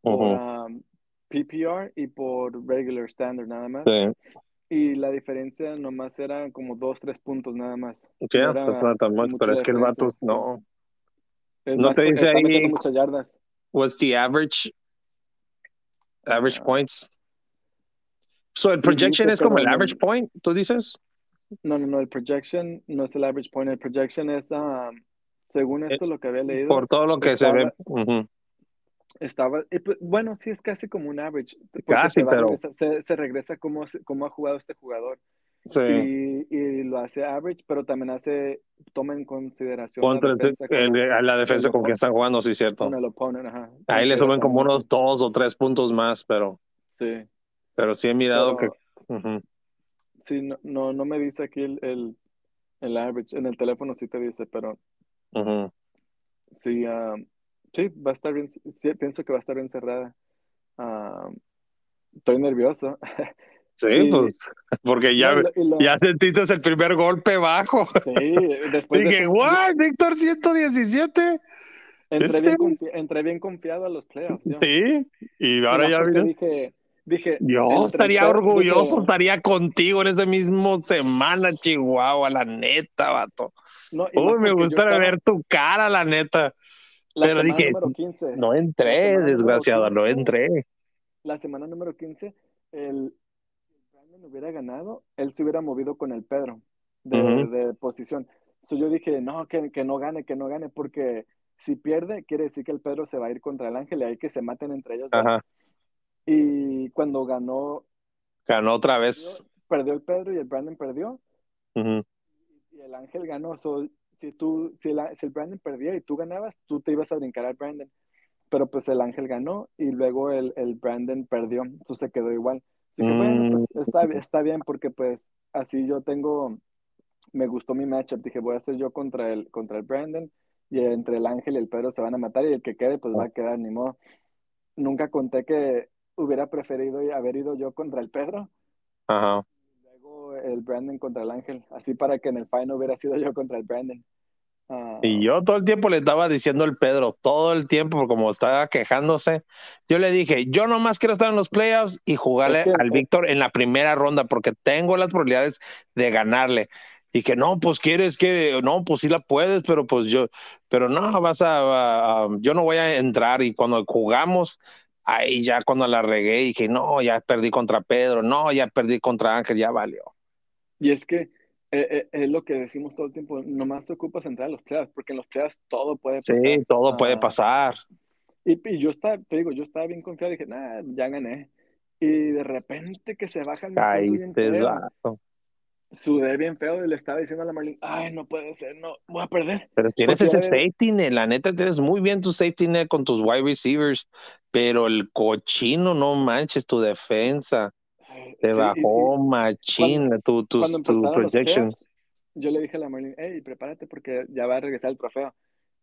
Speaker 2: um, PPR y por regular standard nada más.
Speaker 3: Sí.
Speaker 2: Y la diferencia nomás era como dos, tres puntos nada más.
Speaker 3: Yeah,
Speaker 2: No era
Speaker 3: that's not that much,
Speaker 2: mucha
Speaker 3: pero es que el vato, no. No te dice ahí-
Speaker 2: muchas yardas.
Speaker 3: What's the average? Average
Speaker 2: Ah.
Speaker 3: points. So el
Speaker 2: Sí,
Speaker 3: projection
Speaker 2: dice,
Speaker 3: es como el average point, ¿tú dices?
Speaker 2: No, no, no, el projection no es el average point, el projection es, um, según esto
Speaker 3: Es
Speaker 2: lo que había leído,
Speaker 3: Por todo lo que se ve.
Speaker 2: Estaba, y pues, bueno, sí es casi como un average,
Speaker 3: Casi,
Speaker 2: se,
Speaker 3: pero-
Speaker 2: se, se regresa cómo, cómo ha jugado este jugador
Speaker 3: Sí.
Speaker 2: y, y lo hace average, pero también hace, toma en consideración
Speaker 3: Contra
Speaker 2: la
Speaker 3: el-
Speaker 2: defensa con,
Speaker 3: el- la defensa con
Speaker 2: opon-
Speaker 3: están jugando, sí, cierto.
Speaker 2: con el opponent, ajá.
Speaker 3: Ahí le
Speaker 2: Considera
Speaker 3: suben como unos dos o tres puntos más, pero,
Speaker 2: Sí,
Speaker 3: pero sí he mirado
Speaker 2: pero-
Speaker 3: que.
Speaker 2: sí, no, no, no me dice aquí el, el, el average, en el teléfono sí te dice, pero. Sí, ah, sí, va a estar bien, sí, pienso que va a estar bien cerrada. Ah, estoy nervioso.
Speaker 3: Sí,
Speaker 2: Sí.
Speaker 3: pues, porque ya, ya sentiste el primer golpe bajo.
Speaker 2: Sí, después de
Speaker 3: Dije,
Speaker 2: esos-
Speaker 3: ¿what? Víctor 117.
Speaker 2: entré,
Speaker 3: este-
Speaker 2: bien confi- entré bien confiado a los playoffs. yo.
Speaker 3: Sí, y ahora ya mira.
Speaker 2: dije, dije,
Speaker 3: Yo estaría orgulloso,
Speaker 2: dije,
Speaker 3: estaría contigo en ese mismo semana, Chihuahua, la neta, vato.
Speaker 2: no,
Speaker 3: Uy, me gustaría
Speaker 2: estaba-
Speaker 3: ver tu cara, la neta.
Speaker 2: La
Speaker 3: pero
Speaker 2: semana
Speaker 3: dije,
Speaker 2: número 15.
Speaker 3: No entré, desgraciado, no
Speaker 2: 15.
Speaker 3: entré.
Speaker 2: la semana número 15, el Brandon hubiera ganado, él se hubiera movido con el Pedro de, posición. So yo dije, no, que, que no gane, que no gane, porque si pierde, quiere decir que el Pedro se va a ir contra el Ángel y hay que se maten entre ellos.
Speaker 3: Ajá,
Speaker 2: Y cuando ganó,
Speaker 3: ganó otra vez.
Speaker 2: perdió el Pedro y el Brandon perdió, y el Ángel ganó. So, si, tú, si, el, si el Brandon perdía y tú ganabas, tú te ibas a brincar al Brandon. Pero pues el Ángel ganó y luego el, el Brandon perdió, eso se quedó igual. Así que bueno, pues
Speaker 3: Mm.
Speaker 2: está, está bien porque pues así yo tengo, me gustó mi matchup, dije voy a hacer yo contra el, contra el Brandon y entre el Ángel y el Pedro se van a matar y el que quede pues va a quedar, ni modo. Nunca conté que hubiera preferido haber ido yo contra el Pedro
Speaker 3: Ajá.
Speaker 2: El Brandon contra el Ángel, así para que en el final hubiera sido yo contra el Brandon. Ah,
Speaker 3: Y yo todo el tiempo le estaba diciendo al Pedro, todo el tiempo, como estaba quejándose, yo le dije, yo nomás quiero estar en los playoffs y jugarle
Speaker 2: Es que-
Speaker 3: al Víctor en la primera ronda porque tengo las probabilidades de ganarle. Y que no, pues quieres que, no, pues sí la puedes, pero pues yo, pero no, vas a- yo no voy a entrar. Y cuando jugamos, ahí ya cuando la regué, dije, no, ya perdí contra Pedro, no, ya perdí contra Ángel, ya valió.
Speaker 2: Y es que eh, eh, es lo que decimos todo el tiempo, nomás te ocupas entrar a los playoffs, porque en los playoffs todo puede
Speaker 3: Sí,
Speaker 2: pasar.
Speaker 3: todo puede
Speaker 2: Ah,
Speaker 3: pasar.
Speaker 2: Y, y yo estaba, te digo, yo estaba bien confiado, dije, nah, ya gané. Y de repente que se baja el miscuento bien
Speaker 3: Caíste,
Speaker 2: sudé bien feo y le estaba diciendo a la Marlene, ay, no puede ser, no, voy a perder.
Speaker 3: Pero tienes
Speaker 2: Porque
Speaker 3: ese safety net, la neta tienes muy bien tu safety net con tus wide receivers, pero el cochino, no manches, tu defensa te
Speaker 2: sí, y-
Speaker 3: bajó machín tu, tus, tu projections.
Speaker 2: yo le dije a la Marlene, hey, prepárate porque ya va a regresar el trofeo.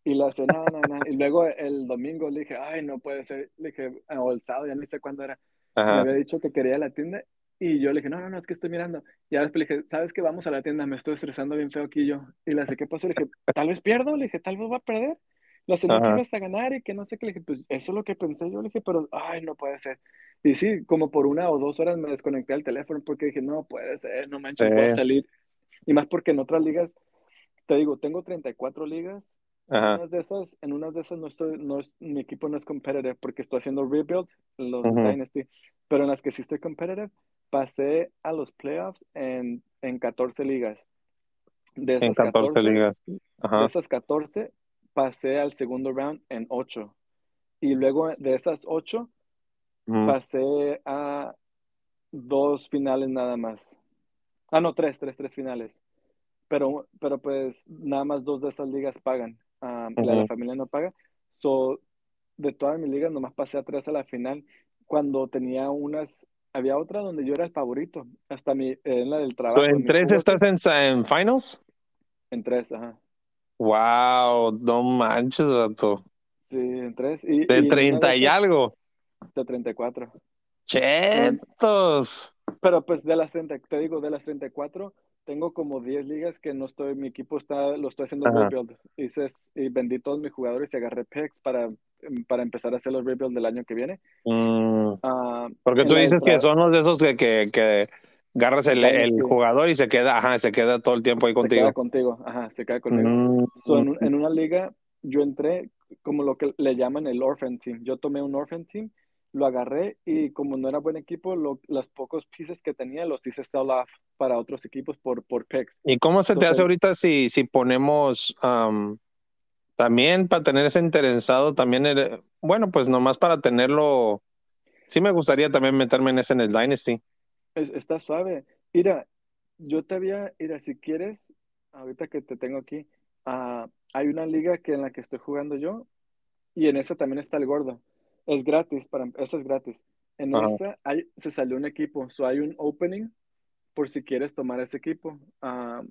Speaker 2: Y le hace, no, no, no. Y luego el domingo le dije, ay, no puede ser. Le dije, o el sábado, ya ni sé cuándo era. me había dicho que quería la tienda y yo le dije, no, no, no, es que estoy mirando. Y después le dije, ¿sabes qué? Vamos a la tienda, me estoy estresando bien feo aquí yo. Y le dije, ¿qué pasó? Le dije, tal vez pierdo, le dije, tal vez va a perder. Dije, no que ibas a ganar y que no sé qué. Le dije, pues eso es lo que pensé yo. Le dije, pero, ay, no puede ser. Y sí, como por una o dos horas me desconecté del teléfono porque dije, no puede ser, no manches,
Speaker 3: Sí.
Speaker 2: a salir. Y más porque en otras ligas, te digo, tengo 34 ligas en
Speaker 3: ajá,
Speaker 2: unas de esas, en unas de esas no estoy, no mi equipo no es competitive porque estoy haciendo rebuild, los
Speaker 3: Ujú.
Speaker 2: Dynasty, pero en las que sí estoy competitive, pasé a los playoffs en, en 14 ligas. De
Speaker 3: en
Speaker 2: esas
Speaker 3: 14
Speaker 2: 14,
Speaker 3: ligas.
Speaker 2: de
Speaker 3: Ajá,
Speaker 2: esas 14, pasé al segundo round en 8. Y luego de esas 8,
Speaker 3: ujú,
Speaker 2: pasé a dos finales nada más. Ah, no, tres, tres, tres finales. Pero, pero pues nada más dos de esas ligas pagan. Y la de la familia no paga. So, de todas mis ligas nomás pasé a tres a la final cuando tenía unas, había otra donde yo era el favorito, hasta mi, en la del trabajo.
Speaker 3: So, ¿En tres estás en, en finals?
Speaker 2: En tres, ajá.
Speaker 3: Wow, no manches, vato.
Speaker 2: Sí, en tres. Y,
Speaker 3: De
Speaker 2: y en una
Speaker 3: 30 y algo.
Speaker 2: De 34.
Speaker 3: Chetos.
Speaker 2: Pero pues de las 30, te digo, de las 34, tengo como 10 ligas que no estoy, mi equipo está, lo estoy haciendo
Speaker 3: Ajá.
Speaker 2: rebuild. Hice, y vendí todos mis jugadores y agarré picks para, para empezar a hacer los rebuild del año que viene.
Speaker 3: Mm,
Speaker 2: Ah,
Speaker 3: porque tú dices que son los de esos que, que, que agarras el, el jugador y se queda, ajá, se queda todo el tiempo ahí
Speaker 2: se
Speaker 3: contigo.
Speaker 2: queda contigo, ajá, se queda conmigo.
Speaker 3: Mm,
Speaker 2: So, en, en una liga, yo entré como lo que le llaman el orphan team. Yo tomé un orphan team, lo agarré y como no era buen equipo, lo- los pocos pieces que tenía los hice sell off para otros equipos por, por picks.
Speaker 3: ¿Y cómo se te hace ahorita si, si ponemos am, también para tener ese interesado, también, el- bueno, pues nomás para tenerlo, sí me gustaría también meterme en ese en el Dynasty.
Speaker 2: Es- está suave. Mira, yo te había, mira, si quieres, ahorita que te tengo aquí, ah, hay una liga que en la que estoy jugando yo y en esa también está el gordo. Es gratis, para, esa es gratis. En
Speaker 3: Ajá.
Speaker 2: esa hay, se salió un equipo, so hay un opening por si quieres tomar ese equipo. Ah,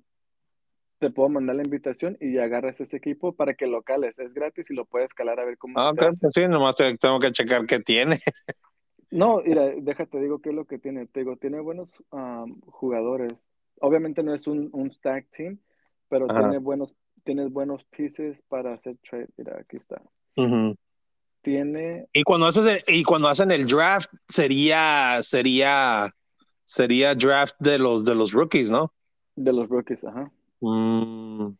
Speaker 2: te puedo mandar la invitación y agarras ese equipo para que lo cales. Es gratis y lo puedes calar a ver cómo
Speaker 3: Ah, pues sí, nomás te- tengo que checar qué tiene.
Speaker 2: No, mira, déjate digo qué es lo que tiene. Te digo, tiene buenos um, jugadores. Obviamente no es un, un stack team, pero
Speaker 3: Ajá.
Speaker 2: tiene buenos, tiene buenos pieces para hacer trade. Mira, aquí está.
Speaker 3: Ujú.
Speaker 2: Tiene,
Speaker 3: Y cuando haces el- y cuando hacen el draft sería sería sería draft de los de los rookies, ¿no?
Speaker 2: de los rookies, ajá.
Speaker 3: Mm,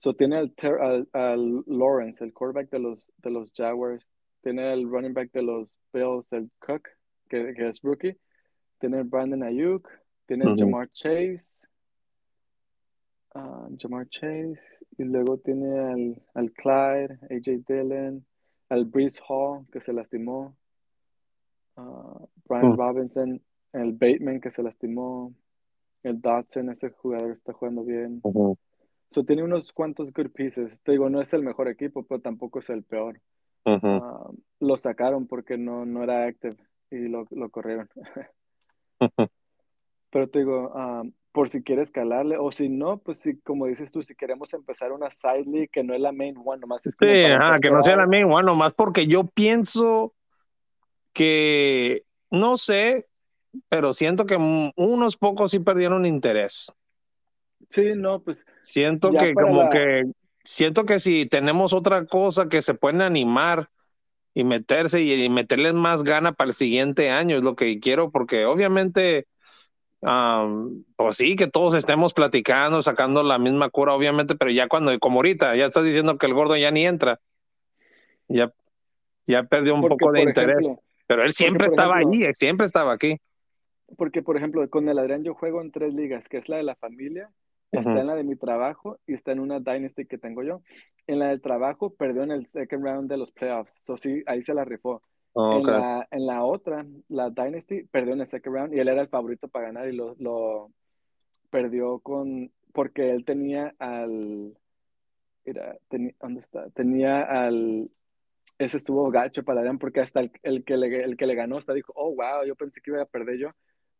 Speaker 2: So tiene al, al, al Lawrence, el quarterback de los, de los Jaguars. Tiene el running back de los Bills, el Cook, que, que es rookie. Tiene el Brandon Ayuk. Tiene
Speaker 3: Ujú.
Speaker 2: Jamar Chase. ah, Jamar Chase. Y luego tiene al, al Clyde, AJ Dillon. Al Brees Hall, que se lastimó. ah, Brian
Speaker 3: Mm.
Speaker 2: Robinson. El Bateman, que se lastimó. El Dodson, ese jugador está jugando bien.
Speaker 3: ujú.
Speaker 2: So, tiene unos cuantos good pieces. Te digo, no es el mejor equipo, pero tampoco es el peor. Ah, lo sacaron porque no, no era active y lo, lo corrieron. Pero te digo, ah, por si quieres calarle, o si no, pues si, como dices tú, si queremos empezar una side league que no es la main one, nomás es
Speaker 3: Sí, ajá, que no sea la main one, nomás porque yo pienso que no sé, pero siento que unos pocos sí perdieron interés.
Speaker 2: Sí, no, pues
Speaker 3: Siento que como
Speaker 2: la-
Speaker 3: que siento que si tenemos otra cosa que se pueden animar y meterse y, y meterles más gana para el siguiente año es lo que quiero porque obviamente am, pues sí que todos estemos platicando sacando la misma cura obviamente pero ya cuando como ahorita ya estás diciendo que el gordo ya ni entra ya ya perdió un
Speaker 2: porque,
Speaker 3: poco de interés
Speaker 2: ejemplo,
Speaker 3: pero él siempre estaba
Speaker 2: ejemplo-
Speaker 3: ahí él siempre estaba aquí.
Speaker 2: porque, por ejemplo, con el Adrián yo juego en tres ligas, que es la de la familia, está en la de mi trabajo y está en una Dynasty que tengo yo. En la del trabajo perdió en el second round de los playoffs. Entonces sí, ahí se la rifó.
Speaker 3: Oh,
Speaker 2: En la, en la otra, la Dynasty, perdió en el second round y él era el favorito para ganar y lo, lo perdió con, porque él tenía al, era, teni- ¿dónde está? Tenía al, ese estuvo gacho para Adrián porque hasta el, el que le, el que le ganó hasta dijo, oh, wow, yo pensé que iba a perder yo,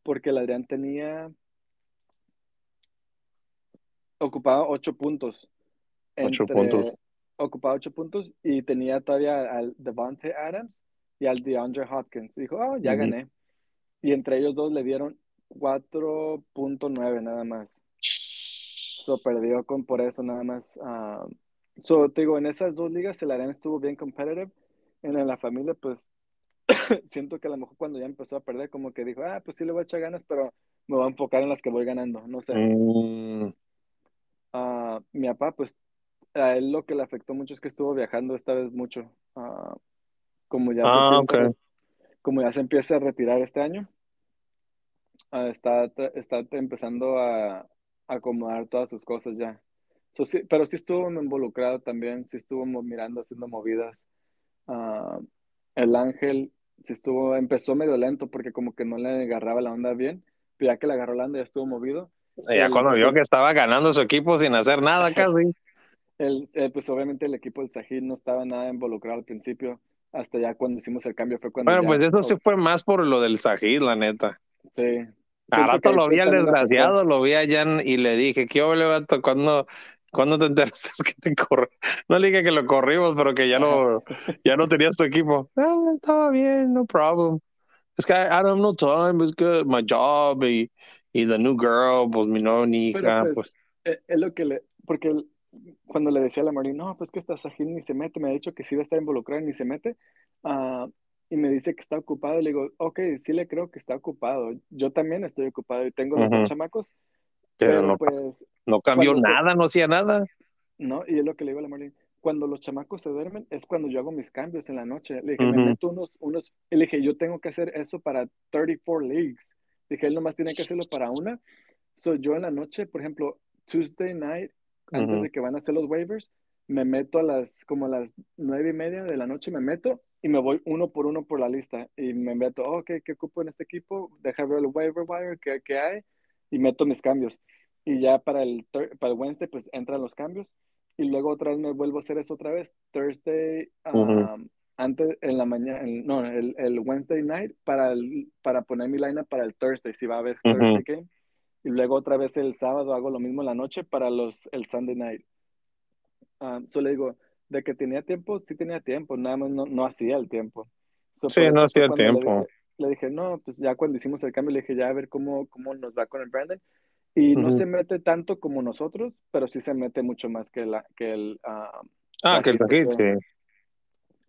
Speaker 2: porque el Adrián tenía, ocupaba ocho puntos.
Speaker 3: Ocho
Speaker 2: entre-
Speaker 3: puntos.
Speaker 2: Ocupaba ocho puntos y tenía todavía al Devontae Adams y al DeAndre Hopkins. Dijo, oh, ya gané. Y entre ellos dos le dieron 4.9 nada más. So perdió con por eso nada más. ah, so te digo, en esas dos ligas el Arena estuvo bien competitive. En la, la familia, pues siento que a lo mejor cuando ya empezó a perder, como que dijo, ah, pues sí le voy a echar ganas, pero me voy a enfocar en las que voy ganando. No sé.
Speaker 3: Mm,
Speaker 2: Mi papá, pues a él lo que le afectó mucho es que estuvo viajando esta vez mucho. Como ya se
Speaker 3: Ah,
Speaker 2: piensa, como ya se empieza a retirar este año, está, está empezando a, a acomodar todas sus cosas ya. So, sí, pero sí estuvo involucrado también, sí estuvo mirando, haciendo movidas. Ah, el Ángel sí estuvo, empezó medio lento porque como que no le agarraba la onda bien, pero ya que le agarró la onda ya estuvo movido.
Speaker 3: Ya
Speaker 2: El-
Speaker 3: cuando vio que estaba ganando su equipo sin hacer nada casi
Speaker 2: El, eh, pues obviamente el equipo del Sajid no estaba nada involucrado al principio. hasta ya cuando hicimos el cambio fue cuando
Speaker 3: Bueno,
Speaker 2: ya-
Speaker 3: pues eso sí fue más por lo del Sajid, la neta.
Speaker 2: sí.
Speaker 3: A
Speaker 2: que
Speaker 3: rato lo vi al desgraciado, lo vi allá en- y le dije, ¿qué ole, vato? ¿Cuándo, cuándo te enteraste que te corre? No le dije que lo corrimos, pero que ya no, ya no tenías tu equipo. Ah, estaba bien, no problem. Es que I, don't have no time, it's good, my job y, y the new girl, pues mi nueva hija,
Speaker 2: Pero
Speaker 3: pues.
Speaker 2: pues, eh, es lo que le, porque el- cuando le decía a la Marín, no, pues que esta Sajín ni se mete, me ha dicho que sí va a estar involucrada y ni se mete, ah, y me dice que está ocupado, le digo, ok, sí le creo que está ocupado, yo también estoy ocupado y tengo dos
Speaker 3: Ujú.
Speaker 2: chamacos,
Speaker 3: Pero
Speaker 2: pero
Speaker 3: no,
Speaker 2: pues,
Speaker 3: no cambió
Speaker 2: cuando se-
Speaker 3: nada, no hacía nada.
Speaker 2: no, y es lo que le digo a la Marín, cuando los chamacos se duermen es cuando yo hago mis cambios en la noche, le dije,
Speaker 3: Ujú.
Speaker 2: me meto unos, unos, le dije, yo tengo que hacer eso para 34 leagues, dije, él nomás tiene que hacerlo para una, so yo en la noche, por ejemplo, Tuesday night, antes
Speaker 3: Ujú.
Speaker 2: de que van a hacer los waivers, me meto a las, como a las nueve y media de la noche, me meto y me voy uno por uno por la lista y me meto, oh, ok, ¿qué ocupo en este equipo? Deja ver el waiver wire, ¿qué, qué hay? Y meto mis cambios. Y ya para el, para el Wednesday, pues entran los cambios. Y luego otra vez me vuelvo a hacer eso otra vez. Thursday, um, antes, en la mañana, no, el, el Wednesday night para, el, para poner mi lineup para el Thursday, si va a haber. Thursday game. Y luego otra vez el sábado hago lo mismo en la noche para los, el Sunday night. So le digo, de que tenía tiempo, sí tenía tiempo, nada más no, no hacía el tiempo. So,
Speaker 3: Sí, no hacía el
Speaker 2: le
Speaker 3: tiempo.
Speaker 2: dije- Le dije, no, pues ya cuando hicimos el cambio, le dije, ya a ver cómo, cómo nos va con el Brandon. Y no se mete tanto como nosotros, pero sí se mete mucho más que, la, que el... ah,
Speaker 3: Ah, que el
Speaker 2: so,
Speaker 3: sí.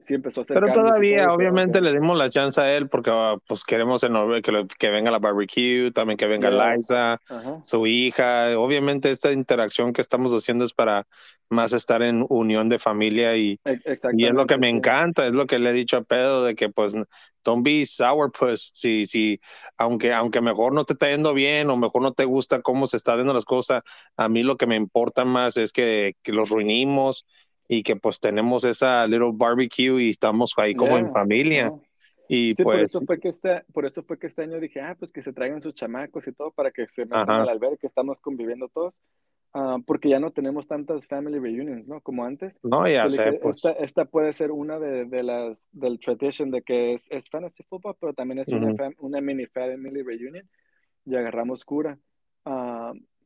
Speaker 2: Sí empezó a hacer
Speaker 3: Pero todavía, obviamente, le dimos la chance a él porque ah, pues queremos que, lo- que venga la barbecue, también que venga
Speaker 2: Yeah.
Speaker 3: Liza,
Speaker 2: Ajá.
Speaker 3: su hija. Obviamente, esta interacción que estamos haciendo es para más estar en unión de familia y,
Speaker 2: E-
Speaker 3: y es lo que me encanta, es lo que le he dicho a Pedro de que pues don't be sourpuss, si, si, aunque, aunque mejor no te está yendo bien o mejor no te gusta cómo se está dando las cosas, a mí lo que me importa más es que, que los reunimos y que pues tenemos esa little barbecue y estamos ahí como en
Speaker 2: Yeah,
Speaker 3: familia.
Speaker 2: no.
Speaker 3: Y
Speaker 2: Sí, por
Speaker 3: pues,
Speaker 2: eso fue que este, por eso fue que este año dije, ah, pues que se traigan sus chamacos y todo para que se metan al albergue, estamos conviviendo todos, Ah, porque ya no tenemos tantas family reunions, ¿no? Como antes.
Speaker 3: no, ya sé, pues,
Speaker 2: esta, esta puede ser una de, de las del tradition de que es, es fantasy football, pero también es una,
Speaker 3: Ujú.
Speaker 2: fam- una mini family reunion y agarramos cura.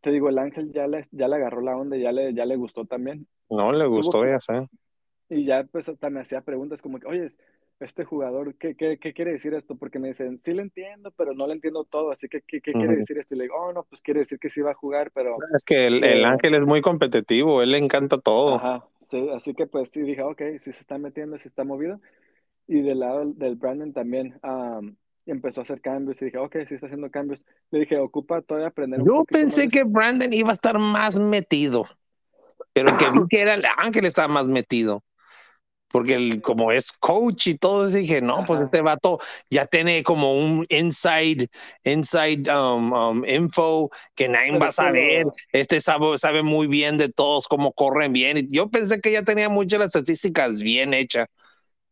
Speaker 2: Te digo, el ángel ya le, ya le agarró la onda, ya le, ya le gustó también.
Speaker 3: no le gustó,
Speaker 2: que-
Speaker 3: ya sé.
Speaker 2: Y ya pues hasta me hacía preguntas como que, oye, este jugador, ¿qué, qué, qué quiere decir esto? Porque me dicen, sí le entiendo, pero no le entiendo todo, así que, ¿qué, qué quiere
Speaker 3: Ujú.
Speaker 2: decir esto? Y le digo, oh, no, pues quiere decir que sí va a jugar, pero,
Speaker 3: Es que el, el
Speaker 2: Eh,
Speaker 3: ángel es muy competitivo, él le encanta todo.
Speaker 2: ajá, sí, así que pues sí dije, ok, sí se está metiendo, sí está movido. Y del lado del Brandon también am, empezó a hacer cambios y dije, ok, sí está haciendo cambios. Le dije, ocupa todavía aprender un
Speaker 3: Yo pensé
Speaker 2: más.
Speaker 3: que Brandon iba a estar más metido, pero que vi que era el ángel estaba más metido. Porque el, como es coach y todo, dije, no, pues este vato ya tiene como un inside, inside um, um, info que nadie
Speaker 2: Pero
Speaker 3: va a saber. Este sabe, sabe muy bien de todos, cómo corren bien. Yo pensé que ya tenía muchas las estadísticas bien hechas.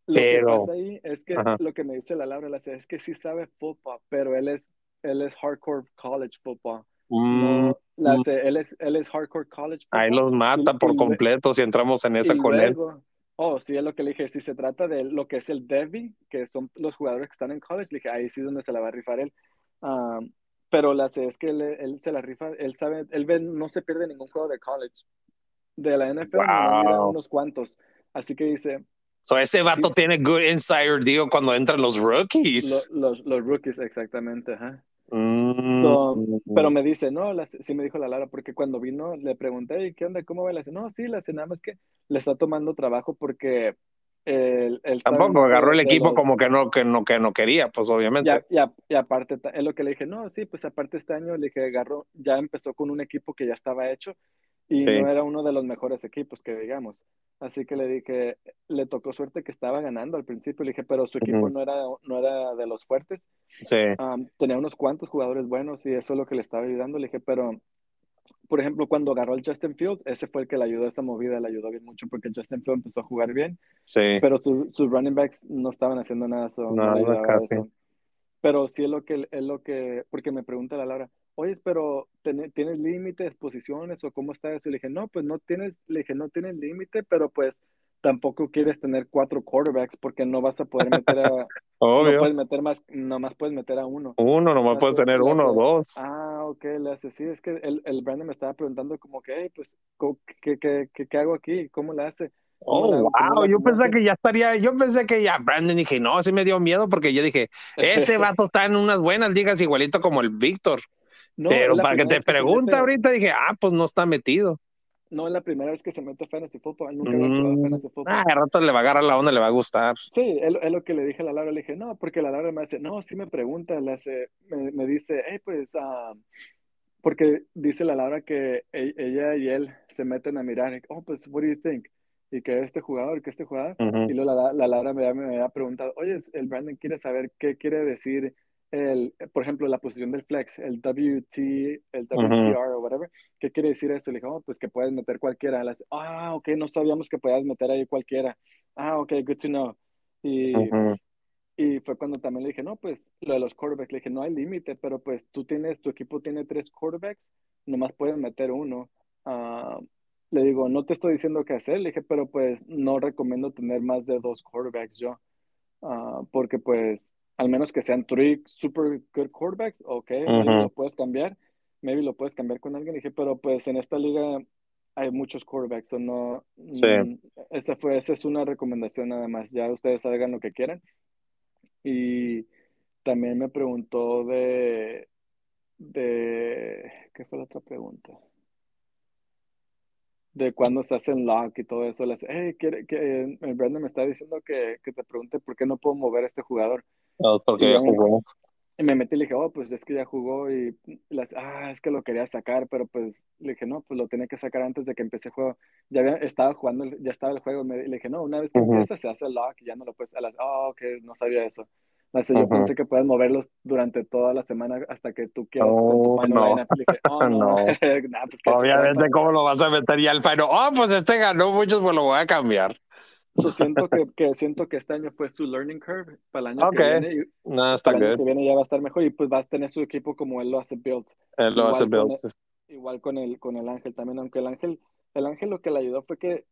Speaker 2: Lo
Speaker 3: pero-
Speaker 2: que pasa ahí es que
Speaker 3: Ajá.
Speaker 2: lo que me dice la Laura la es que sí sabe fútbol, pero él es, él es hardcore college football.
Speaker 3: Mm,
Speaker 2: No, la
Speaker 3: mm.
Speaker 2: hace- él, es, él es hardcore college
Speaker 3: ahí
Speaker 2: football.
Speaker 3: los mata
Speaker 2: y
Speaker 3: por completo si entramos en esa con él.
Speaker 2: oh, sí, es lo que le dije. Si se trata de lo que es el Devi, que son los jugadores que están en college, le dije, ahí sí es donde se la va a rifar él. Um, pero la sé es que él, él se la rifa, él sabe, él ve, no se pierde ningún juego de college. De la NFL, mira unos cuantos. Así que dice,
Speaker 3: So, ese vato
Speaker 2: Sí.
Speaker 3: tiene good insider, digo, cuando entran los rookies.
Speaker 2: lo- los, los rookies, exactamente, ajá.
Speaker 3: Mm.
Speaker 2: So, Pero me dice, no, la- sí me dijo la Lara, porque cuando vino le pregunté, ¿y qué onda? ¿Cómo va? Le dice, no, sí, la nada más que le está tomando trabajo porque él sabe
Speaker 3: Tampoco agarró el equipo
Speaker 2: los-
Speaker 3: como que no, que no, que no quería, pues obviamente.
Speaker 2: Y, a- aparte, es lo que le dije, no, sí, pues aparte este año le dije, agarró, ya empezó con un equipo que ya estaba hecho y
Speaker 3: Sí.
Speaker 2: no era uno de los mejores equipos que digamos. Así que le dije, le tocó suerte que estaba ganando al principio, le dije, pero su equipo no era, no era de los fuertes.
Speaker 3: Sí.
Speaker 2: Um, tenía unos cuantos jugadores buenos y eso es lo que le estaba ayudando. Le dije, pero, por ejemplo, cuando agarró al Justin Fields, ese fue el que le ayudó a esa movida, le ayudó bien mucho porque Justin Fields empezó a jugar bien,
Speaker 3: Sí.
Speaker 2: pero su- sus running backs no estaban haciendo nada, no ayudaba
Speaker 3: casi.
Speaker 2: eso. Pero sí es lo que, es lo que, porque me pregunta la Laura, oye, pero ¿ten- ¿tienes límites, posiciones o cómo está eso? Y le dije, no, pues no tienes, le dije, no tienes límite, pero pues tampoco quieres tener cuatro quarterbacks porque no vas a poder meter a, no
Speaker 3: Obvio.
Speaker 2: puedes meter más, nomás puedes meter a uno.
Speaker 3: Uno, nomás
Speaker 2: Le
Speaker 3: puedes
Speaker 2: hace-
Speaker 3: tener uno o
Speaker 2: hace-
Speaker 3: dos.
Speaker 2: Ah, ok, le hace, sí, es que el, el Brandon me estaba preguntando como que, hey, pues, ¿qué, qué, qué, qué hago aquí? ¿Cómo le hace? ¿Cómo
Speaker 3: Oh,
Speaker 2: la-
Speaker 3: wow, yo pensé que ya estaría, yo pensé que ya Brandon dije, no, sí me dio miedo porque yo dije, ese vato está en unas buenas ligas igualito como el Víctor.
Speaker 2: No,
Speaker 3: Pero para que te
Speaker 2: que mete-
Speaker 3: ahorita dije, ah, pues no está metido.
Speaker 2: No es la primera vez que se mete a Fantasy Football, nunca había jugado
Speaker 3: Mm,
Speaker 2: Fantasy Football.
Speaker 3: ah, de rato le va a agarrar la onda, le va a gustar.
Speaker 2: Sí, es, es lo que le dije a la Laura, le dije, no, porque la Laura me hace, no, sí me pregunta, le hace, me, me dice, hey, pues, ah, porque dice la Laura que e- ella y él se meten a mirar, y, oh, pues, what do you think? Y que este jugador, que este jugador, y luego la, la Laura me, me había preguntado, oye, el Brandon quiere saber qué quiere decir el, por ejemplo, la posición del flex, el WT, el WTR o whatever, ¿qué quiere decir eso? Le dije, oh, pues que puedes meter cualquiera. Hace, ah, ok, no sabíamos que podías meter ahí cualquiera. Ah, ok, good to know. Y, y fue cuando también le dije, no, pues lo de los quarterbacks, le dije, no hay límite, pero pues tú tienes, tu equipo tiene tres quarterbacks, nomás puedes meter uno. Ah, le digo, no te estoy diciendo qué hacer, le dije, pero pues no recomiendo tener más de dos quarterbacks yo. Ah, porque pues, al menos que sean three super good quarterbacks, ok, maybe
Speaker 3: Ujú.
Speaker 2: lo puedes cambiar, maybe lo puedes cambiar con alguien, dije, pero pues en esta liga hay muchos quarterbacks, o no,
Speaker 3: Sí.
Speaker 2: mm, esa fue, esa es una recomendación nada más, ya ustedes hagan lo que quieran. Y también me preguntó de, de, ¿qué fue la otra pregunta? De cuando estás en lock y todo eso. Le hace, hey, quiere, que, el Brandon me está diciendo que, que te pregunte por qué no puedo mover a este jugador.
Speaker 3: No, porque
Speaker 2: Y
Speaker 3: ya jugó.
Speaker 2: Y me metí y le dije, oh, pues es que ya jugó y las, ah, es que lo quería sacar, pero pues le dije, no, pues lo tenía que sacar antes de que empecé el juego. Ya había, estaba jugando, ya estaba el juego. Me, y le dije, no, una vez que
Speaker 3: Ujú.
Speaker 2: empieza se hace el lock y ya no lo puedes. A las, oh, ok, no sabía eso. Sea, yo
Speaker 3: Ujú.
Speaker 2: pensé que puedes moverlos durante toda la semana hasta que tú quieras con tu
Speaker 3: Oh,
Speaker 2: final
Speaker 3: no.
Speaker 2: Y le dije, oh, no,
Speaker 3: No.
Speaker 2: nah, pues que es
Speaker 3: Obviamente. ¿cómo lo vas a meter ya al final? Oh, pues este ganó muchos, pues lo voy a cambiar.
Speaker 2: So, siento que, que siento que este año fue su learning curve para el año que viene.
Speaker 3: No, está
Speaker 2: para el año que viene ya va a estar mejor y pues vas a tener su equipo como él lo hace build.
Speaker 3: Él lo
Speaker 2: Igual
Speaker 3: hace
Speaker 2: con
Speaker 3: Bills.
Speaker 2: Igual con el, con el Ángel también, aunque el Ángel, el Ángel lo que le ayudó fue que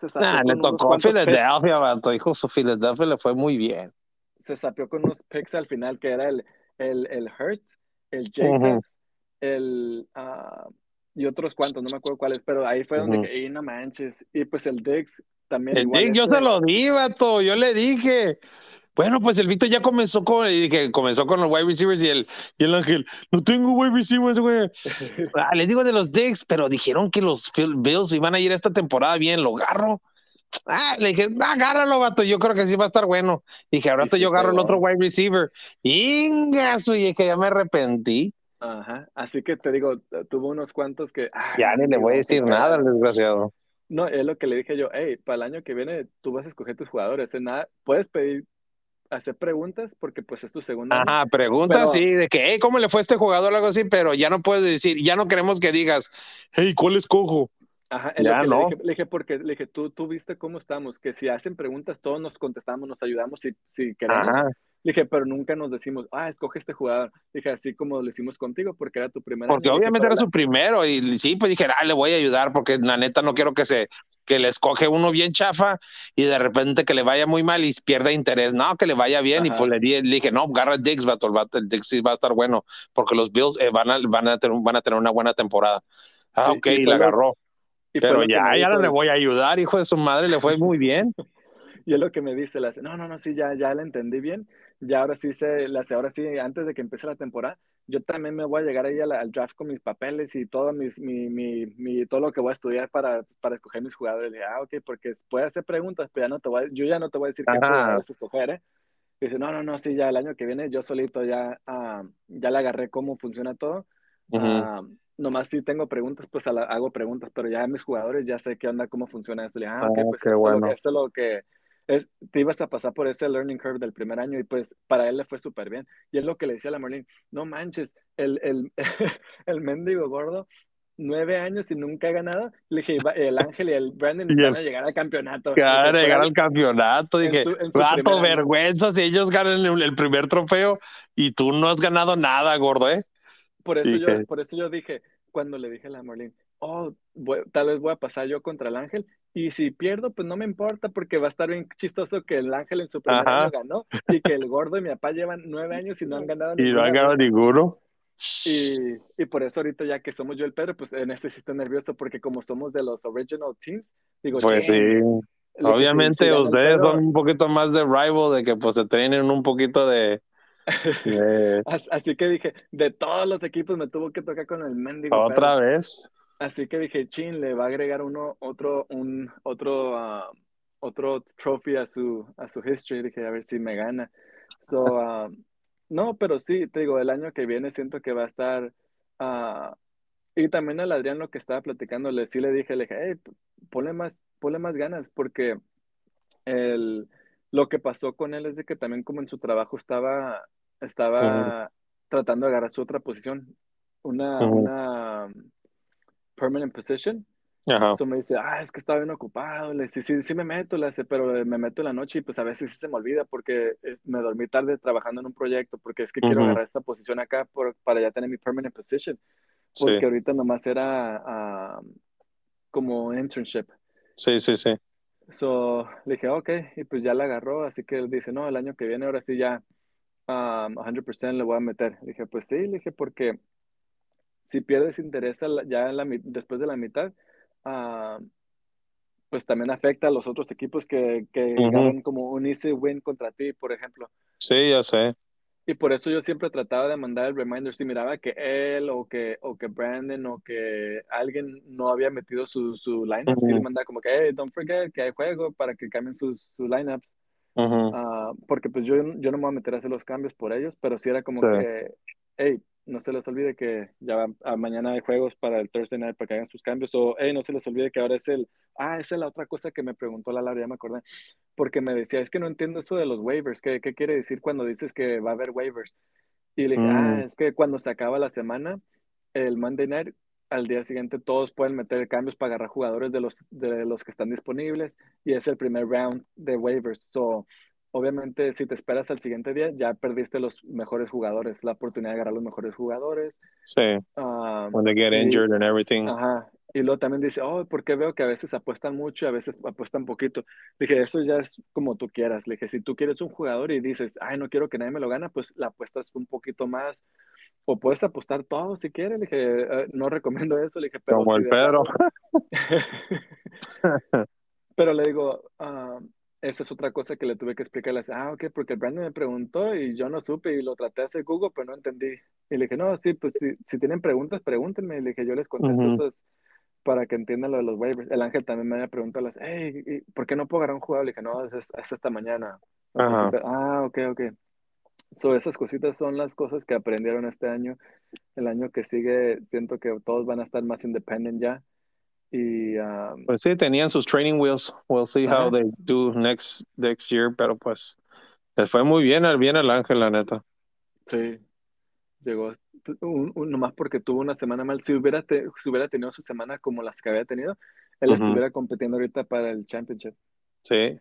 Speaker 2: se sapió
Speaker 3: Nah, le tocó Filadelfia, vato. Hijo, su Filadelfia le fue muy bien.
Speaker 2: se sapió con unos picks al final que era el, el, el Hertz, el Jacobs, el ah, y otros cuantos, no me acuerdo cuáles, pero ahí fue donde "Ey, no manches, y pues el Diggs también
Speaker 3: El
Speaker 2: igual
Speaker 3: Dick, yo se lo di, vato. Yo le dije. Bueno, pues el Víctor ya comenzó con, y dije, comenzó con los wide receivers y el, y el Ángel, no tengo wide receivers, güey. Ah, les digo de los Dicks, pero dijeron que los Bills iban a ir esta temporada bien, lo agarro. Ah, le dije, ah, agárralo, vato, yo creo que sí va a estar bueno. Dije, ahora
Speaker 2: sí
Speaker 3: yo agarro el otro wide receiver. Ingaso, y es que ya me arrepentí.
Speaker 2: Ajá, así que te digo, tuvo unos cuantos que...
Speaker 3: Ya ni le voy a
Speaker 2: que
Speaker 3: decir nada al desgraciado.
Speaker 2: No, es lo que le dije yo, hey, para el año que viene tú vas a escoger tus jugadores, en nada, puedes pedir, hacer preguntas porque pues es tu segundo año.
Speaker 3: Ajá, pregunta
Speaker 2: Pero-
Speaker 3: sí, de que, hey, ¿cómo le fue a este jugador o algo así? Pero ya no puedes decir, ya no queremos que digas, hey, ¿cuál escojo?
Speaker 2: Ajá, es
Speaker 3: Ya
Speaker 2: que
Speaker 3: no.
Speaker 2: le dije, le dije porque le dije, tú, tú viste cómo estamos, que si hacen preguntas todos nos contestamos, nos ayudamos si, si queremos.
Speaker 3: Ajá.
Speaker 2: Le dije, pero nunca nos decimos, ah, escoge este jugador. Le dije, así como lo hicimos contigo porque era tu primer
Speaker 3: Porque obviamente
Speaker 2: "Pero
Speaker 3: era su primero y sí, pues dije, ah, le voy a ayudar porque la neta no quiero que se que le escoge uno bien chafa y de repente que le vaya muy mal y pierda interés. No, que le vaya bien y
Speaker 2: Ajá.
Speaker 3: pues le, di- le dije, no, agarra el Diggs, vato, el, vato, el sí va a estar bueno porque los Bills eh, van, a, van, a tener, van a tener una buena temporada. Ah,
Speaker 2: Sí,
Speaker 3: ok,
Speaker 2: y
Speaker 3: y la agarró.
Speaker 2: y
Speaker 3: Pero ya, ya le voy a ayudar, hijo de su madre, le fue muy bien.
Speaker 2: Y es lo que me dice, hace, no, no, no, sí, ya, ya la entendí bien. Ya ahora sí se, hace, ahora sí, antes de que empiece la temporada, yo también me voy a llegar ahí a la- al draft con mis papeles y todo mis, mi, mi, mi- todo lo que voy a estudiar para, para escoger mis jugadores. Le dije, ah, ok, porque puede hacer preguntas, pero ya no te voy a- yo ya no te voy a decir qué
Speaker 3: Ajá.
Speaker 2: jugadores escoger, ¿eh? Y dice, no, no, no, sí, ya el año que viene yo solito ya, ah, ya le agarré cómo funciona todo.
Speaker 3: Ujú.
Speaker 2: Ah, nomás si tengo preguntas, pues la- hago preguntas, pero ya mis jugadores ya sé qué onda, cómo funciona esto. Le dije, ah, ok,
Speaker 3: Ah,
Speaker 2: pues
Speaker 3: qué
Speaker 2: eso, es lo
Speaker 3: bueno.
Speaker 2: que, eso es lo que es, te ibas a pasar por ese learning curve del primer año y pues para él le fue súper bien. Y es lo que le decía a la Merlin, no manches, el, el, el mendigo gordo, nueve años y nunca ha ganado. Le dije, "Va- el Ángel y el Brandon
Speaker 3: Y
Speaker 2: van a llegar al campeonato. "Por
Speaker 3: llegar al campeonato. Dije,
Speaker 2: primer año".
Speaker 3: vergüenza si ellos ganan el, el primer trofeo y tú no has ganado nada, gordo, ¿eh?
Speaker 2: Por eso,
Speaker 3: Dije-
Speaker 2: yo, por eso yo dije, cuando le dije a la Merlin, oh, voy- tal vez voy a pasar yo contra el Ángel Y si pierdo, pues no me importa porque va a estar bien chistoso que el Ángel en su primer
Speaker 3: Ajá.
Speaker 2: año ganó y que el gordo y mi papá llevan nueve años y no han ganado
Speaker 3: Y no han ganado ninguno.
Speaker 2: Y, y por eso ahorita ya que somos yo el Pedro, pues en este sí estoy nervioso porque como somos de los original teams, digo,
Speaker 3: Pues sí.
Speaker 2: Le dije, "Si-
Speaker 3: Obviamente ustedes
Speaker 2: Pedro,
Speaker 3: son un poquito más de rival, de que pues se tienen un poquito de, de-
Speaker 2: As- Así que dije, de todos los equipos me tuvo que tocar con el mendigo
Speaker 3: otra
Speaker 2: Pedro.
Speaker 3: vez.
Speaker 2: Así que dije, chin, le va a agregar uno, otro, un, otro, ah, otro trophy a su, a su history. Dije, a ver si me gana. So, ah, no, pero sí, te digo, el año que viene siento que va a estar. ah, y también al Adrián lo que estaba platicando, le, sí le dije, le dije, hey, ponle más, ponle más ganas, porque el, lo que pasó con él es de que también como en su trabajo estaba, estaba tratando de agarrar su otra posición, una, una permanent position.
Speaker 3: Ajá.
Speaker 2: So me dice, ah, es que estaba bien ocupado. Le dice, sí, sí me meto, le dice, pero me meto en la noche y pues a veces sí se me olvida porque eh, me dormí tarde trabajando en un proyecto porque es que quiero agarrar esta posición acá por- para ya tener mi permanent position.
Speaker 3: Sí,
Speaker 2: Porque ahorita nomás era ah, como internship.
Speaker 3: sí, sí, sí.
Speaker 2: So, le dije, ok, y pues ya la agarró, así que él dice, no, el año que viene ahora sí ya um, 100% le voy a meter. Le dije, pues sí, le dije, porque si pierdes interés ya en la después de la mitad, ah, pues también afecta a los otros equipos que, que
Speaker 3: Ujú.
Speaker 2: agarran como un easy win contra ti, por ejemplo.
Speaker 3: Sí, ya sé.
Speaker 2: Y por eso yo siempre trataba de mandar el reminder si miraba que él o que, o que Brandon o que alguien no había metido su, su lineup, sí le
Speaker 3: Ujú.
Speaker 2: mandaba como que, hey, don't forget que hay juego para que cambien sus, sus lineups.
Speaker 3: Ujú.
Speaker 2: Ah, porque pues yo, yo no me voy a meter a hacer los cambios por ellos, pero sí era como
Speaker 3: Sí.
Speaker 2: que, hey, no se les olvide que ya va- a mañana hay juegos para el Thursday night para que hagan sus cambios, o hey, no se les olvide que ahora es el, ah, esa es la otra cosa que me preguntó la Laura, ya me acordé, porque me decía, es que no entiendo eso de los waivers, ¿qué, qué quiere decir cuando dices que va a haber waivers? Y le dije, ah,
Speaker 3: Mm.
Speaker 2: es que cuando se acaba la semana, el Monday night, al día siguiente todos pueden meter cambios para agarrar jugadores de los, de los que están disponibles y es el primer round de waivers. So, obviamente, si te esperas al siguiente día, ya perdiste los mejores jugadores, la oportunidad de agarrar los mejores jugadores.
Speaker 3: Sí.
Speaker 2: Ah,
Speaker 3: When they get
Speaker 2: y-
Speaker 3: injured and everything.
Speaker 2: Ajá. Y luego también dice, oh, porque veo que a veces apuestan mucho y a veces apuestan poquito. dije, eso ya es como tú quieras. Le dije, si tú quieres un jugador y dices, ay, no quiero que nadie me lo gane, pues la apuestas un poquito más. O puedes apostar todo si quieres. Le dije, "Eh, no recomiendo eso. Le dije, pero
Speaker 3: Como
Speaker 2: si
Speaker 3: el Pedro.
Speaker 2: pero le digo, esa es otra cosa que le tuve que explicarle. Ah, ok, porque Brandon me preguntó y yo no supe y lo traté de hacer Google, pero no entendí. Y le dije, no, sí, pues si, si tienen preguntas, pregúntenme. Y le dije, yo les contesto esas para que entiendan lo de los waivers. El Ángel también me había preguntado, las, hey, ¿y ¿por qué no puedo agarrar un jugador? Le dije, no, es, es hasta mañana.
Speaker 3: Ajá.
Speaker 2: ah, ok, ok. So, esas cositas son las cosas que aprendieron este año. El año que sigue, siento que todos van a estar más independent ya. Y ah,
Speaker 3: Pues sí, tenían sus training wheels. We'll see how
Speaker 2: Ajá.
Speaker 3: they do next next year, pero pues les fue muy bien, al bien al Ángel, la neta.
Speaker 2: sí, llegó un, un- nomás porque tuvo una semana mal. Si hubiera, te- si hubiera tenido su semana como las que había tenido, él
Speaker 3: Ujú.
Speaker 2: estuviera compitiendo ahorita para el championship.
Speaker 3: Sí.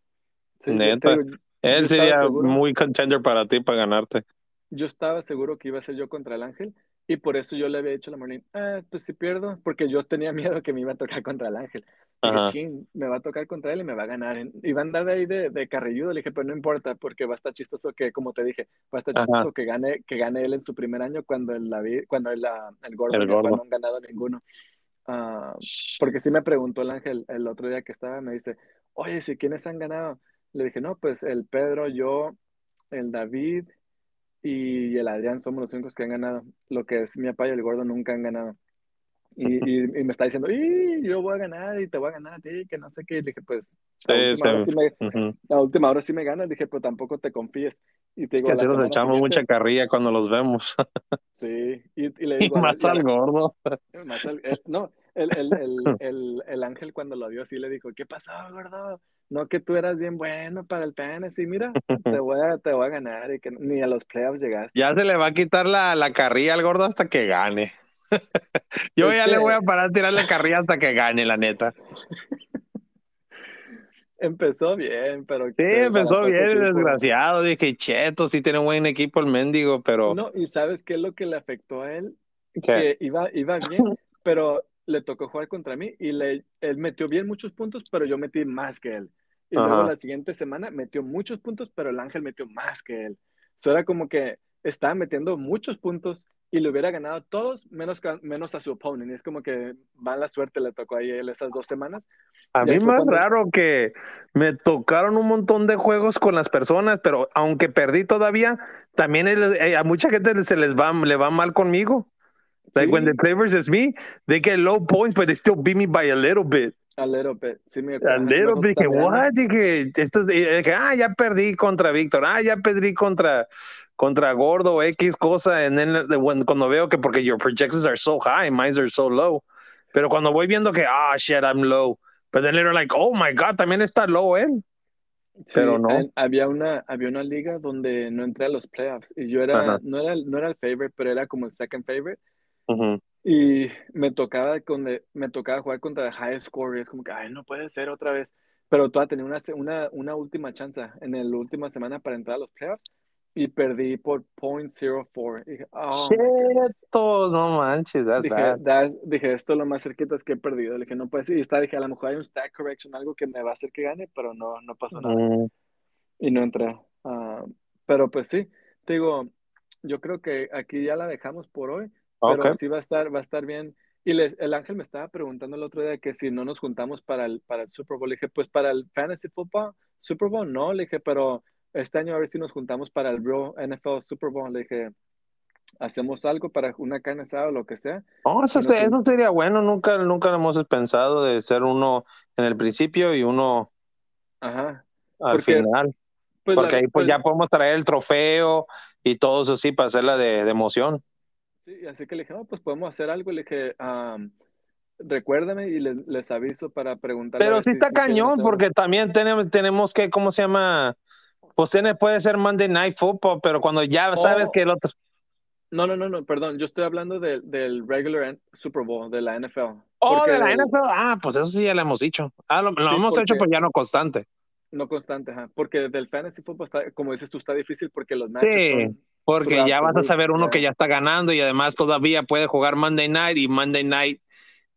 Speaker 2: Sí,
Speaker 3: Neta.
Speaker 2: yo
Speaker 3: Él sería
Speaker 2: seguro.
Speaker 3: muy contender para ti para ganarte.
Speaker 2: yo estaba seguro que iba a ser yo contra el Ángel y por eso yo le había dicho a la Marlene, ah, pues si pierdo, porque yo tenía miedo que me iba a tocar contra el Ángel. Dije, me va a tocar contra él y me va a ganar. Y va a andar de ahí de, de carrilludo. Le dije, pero no importa, porque va a estar chistoso que, como te dije, va a estar
Speaker 3: Ajá.
Speaker 2: chistoso que gane, que gane él en su primer año cuando el, cuando el, ah, el gordo
Speaker 3: El gordo.
Speaker 2: no han ganado ninguno. Ah, porque sí me preguntó el Ángel el otro día que estaba, me dice, oye, si quiénes han ganado? Le dije, no, pues el Pedro, yo, el David y el Adrián somos los únicos que han ganado. Lo que es mi papá y el gordo nunca han ganado. Y, y, y me está diciendo, y yo voy a ganar y te voy a ganar a ti, que no sé qué. Y dije, pues, la
Speaker 3: Sí,
Speaker 2: última, hora
Speaker 3: sí.
Speaker 2: sí me,
Speaker 3: Ujú.
Speaker 2: la última hora sí me ganas. Dije, pero tampoco te confíes. Y te
Speaker 3: Es
Speaker 2: digo,
Speaker 3: que
Speaker 2: la
Speaker 3: así nos echamos mucha carrilla cuando los vemos.
Speaker 2: Sí, y, y le digo,
Speaker 3: más al gordo.
Speaker 2: más el- el- no, el, el, el, el, el ángel cuando lo vio así le dijo, ¿qué pasó, gordo? No, que tú eras bien bueno para el fantasy, mira, te voy a, te voy a ganar y que ni a los playoffs llegaste.
Speaker 3: Ya se le va a quitar la, la carrilla al gordo hasta que gane. Yo
Speaker 2: Es
Speaker 3: ya
Speaker 2: que-
Speaker 3: le voy a parar a tirar la carrilla hasta que gane, la neta.
Speaker 2: Empezó bien, pero
Speaker 3: Sí, empezó bien, el desgraciado. Dije, cheto, sí tiene un buen equipo el mendigo, pero
Speaker 2: No, y ¿sabes qué es lo que le afectó a él?
Speaker 3: ¿qué?
Speaker 2: Que iba, iba bien, pero le tocó jugar contra mí y le, él metió bien muchos puntos, pero yo metí más que él. Y luego la siguiente semana metió muchos puntos, pero el Ángel metió más que él. Eso era como que estaba metiendo muchos puntos y le hubiera ganado todos menos, menos a su opponent. Y es como que mala suerte le tocó a él esas dos semanas.
Speaker 3: A mí más raro que me tocaron un montón de juegos con las personas, pero aunque perdí todavía, también eh, a mucha gente se les va, le va mal conmigo. Like when the play versus me, they get low points, but they still beat me by a little bit.
Speaker 2: A little bit, sí me
Speaker 3: A little bit, que what? Dije, esto, que, ah, ya perdí contra Víctor, ah, ya perdí contra, contra Gordo, X cosa, en el, cuando veo que porque your projections are so high, mine are so low. Pero cuando voy viendo que, ah, shit, I'm low. But then they're like, oh my God, también está low él. pero no.
Speaker 2: Había una, había una liga donde no entré a los playoffs y yo era, no era, no era el favorite, pero era como el second favorite. Y me tocaba, con, me tocaba jugar contra el high score y es como que, ay, no puede ser otra vez. Pero todavía tenía una, una, una última chance en la última semana para entrar a los playoffs y perdí por .04. Dije,
Speaker 3: oh, no manches, that's
Speaker 2: dije, dije, esto es lo más cerquita es que he perdido. Le dije, no puede ser. Y está, dije, a lo mejor hay un stack correction, algo que me va a hacer que gane, pero no, no pasó nada. Mm. Y no entré. Uh, pero pues sí, te digo, yo creo que aquí ya la dejamos por hoy. Pero sí va a estar, va a estar bien. Y el ángel me estaba preguntando el otro día que si no nos juntamos para el, para el Super Bowl. Le dije, pues para el Fantasy Football, Super Bowl no. Le dije, pero este año a ver si nos juntamos para el Real NFL Super Bowl. Le dije, hacemos algo para una carne asada o lo que sea.
Speaker 3: Oh, eso, eso sería bueno. Nunca, nunca hemos pensado de ser uno en el principio y uno
Speaker 2: Ajá.
Speaker 3: al final. Pues Porque ahí pues, pues, ya podemos traer el trofeo y todo eso sí para hacerla de, de emoción.
Speaker 2: Sí, así que le dije, no, pues podemos hacer algo. Le dije, recuérdame y les, aviso para preguntar.
Speaker 3: Pero sí está cañón, porque también tenemos, tenemos que, ¿cómo se llama? Pues tiene, puede ser Monday Night Football, pero cuando ya sabes oh. que el otro.
Speaker 2: No, no, no, no, perdón, yo estoy hablando del regular Super Bowl, de la NFL.
Speaker 3: Oh, de la NFL. Ah, pues eso sí ya lo hemos dicho. Ah, lo, hemos hecho, pues ya no constante.
Speaker 2: No constante, ajá. Porque del fantasy football está, como dices tú, está difícil porque los matches sí.
Speaker 3: Porque ya vas a saber uno que ya está ganando y además todavía puede jugar Monday Night y Monday Night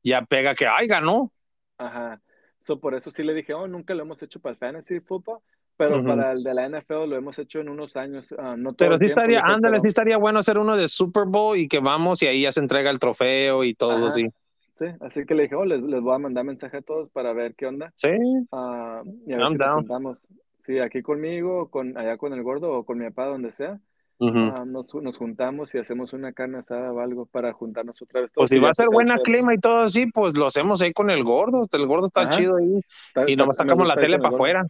Speaker 3: ya pega que, ay, ganó.
Speaker 2: Ajá. So, por eso sí le dije, oh, nunca lo hemos hecho para el fantasy football, pero para el de la NFL lo hemos hecho en unos años. Ah, no
Speaker 3: pero sí estaría, ándale, sí estaría bueno hacer uno de Super Bowl y que vamos y ahí ya se entrega el trofeo y todo así.
Speaker 2: Sí, así que le dije, oh, les, les, voy a mandar mensaje a todos para ver qué onda.
Speaker 3: Sí.
Speaker 2: Uh, y a ver si nos Sí, aquí conmigo, con, allá con el gordo o con mi papá, donde sea. Ah, nos, nos, juntamos y hacemos una carne asada o algo para juntarnos otra vez.
Speaker 3: Pues si va a ser buena clima y todo así, pues lo hacemos ahí con el gordo. El gordo está chido ahí. y nos sacamos la tele para afuera.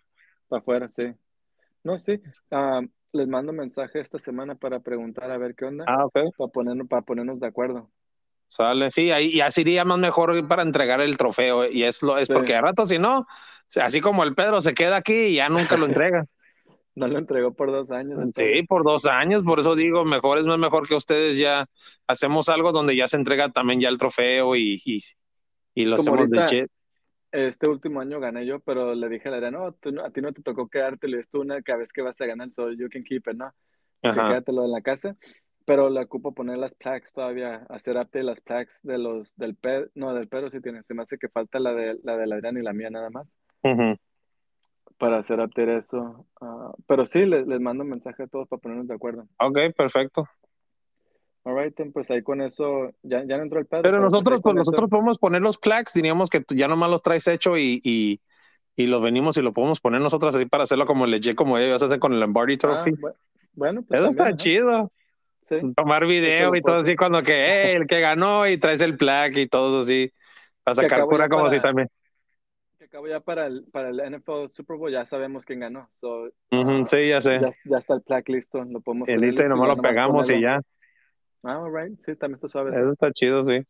Speaker 2: Para afuera, sí. No, sí. Ah, les mando mensaje esta semana para preguntar a ver qué onda.
Speaker 3: Ah, ok.
Speaker 2: Para ponernos, para ponernos de acuerdo.
Speaker 3: Sale, sí, ahí y así iría más mejor para entregar el trofeo. Y es lo, es porque a rato, si no, así como el Pedro se queda aquí y ya nunca lo entrega.
Speaker 2: No lo entregó por dos años.
Speaker 3: Sí, por dos años, por eso digo, mejor es más mejor que ustedes ya hacemos algo donde ya se entrega también ya el trofeo y, y, y lo hacemos de chet.
Speaker 2: Este último año gané yo, pero le dije a la no, a ti no te tocó quedarte, le tú una cada vez que vas a ganar, so you can keep it, ¿no? Quédatelo en la casa, pero le ocupo poner las plaques todavía, hacer update las plaques de los, del Pedro, no, del Pedro sí tiene, se me hace que falta la de la de la Adrián y la mía nada más para hacer update eso. Ah, pero sí, les, les, mando un mensaje a todos para ponernos de acuerdo.
Speaker 3: Ok, perfecto.
Speaker 2: Alright, pues ahí con eso ya, ya no entró el Pedro.
Speaker 3: Pero, pues nosotros, pues nosotros podemos poner los plaques, diríamos que ya nomás los traes hecho y, y, y los venimos y lo podemos poner nosotros así para hacerlo como legit, como ellos hacen con el Lombardi ah, Trophy.
Speaker 2: bueno, pues
Speaker 3: eso está chido. Sí. Tomar video y todo así cuando que el que ganó y traes el plaque y todo así. Para sacar pura como si también
Speaker 2: acabo ya para el, para el NFL Super Bowl, ya sabemos quién ganó. So,
Speaker 3: uh, sí, ya sé.
Speaker 2: Ya, está el plaque listo, lo podemos
Speaker 3: El listo y nomás lo pegamos y ya.
Speaker 2: Ah, right. Sí, también está suave.
Speaker 3: Eso está chido, sí.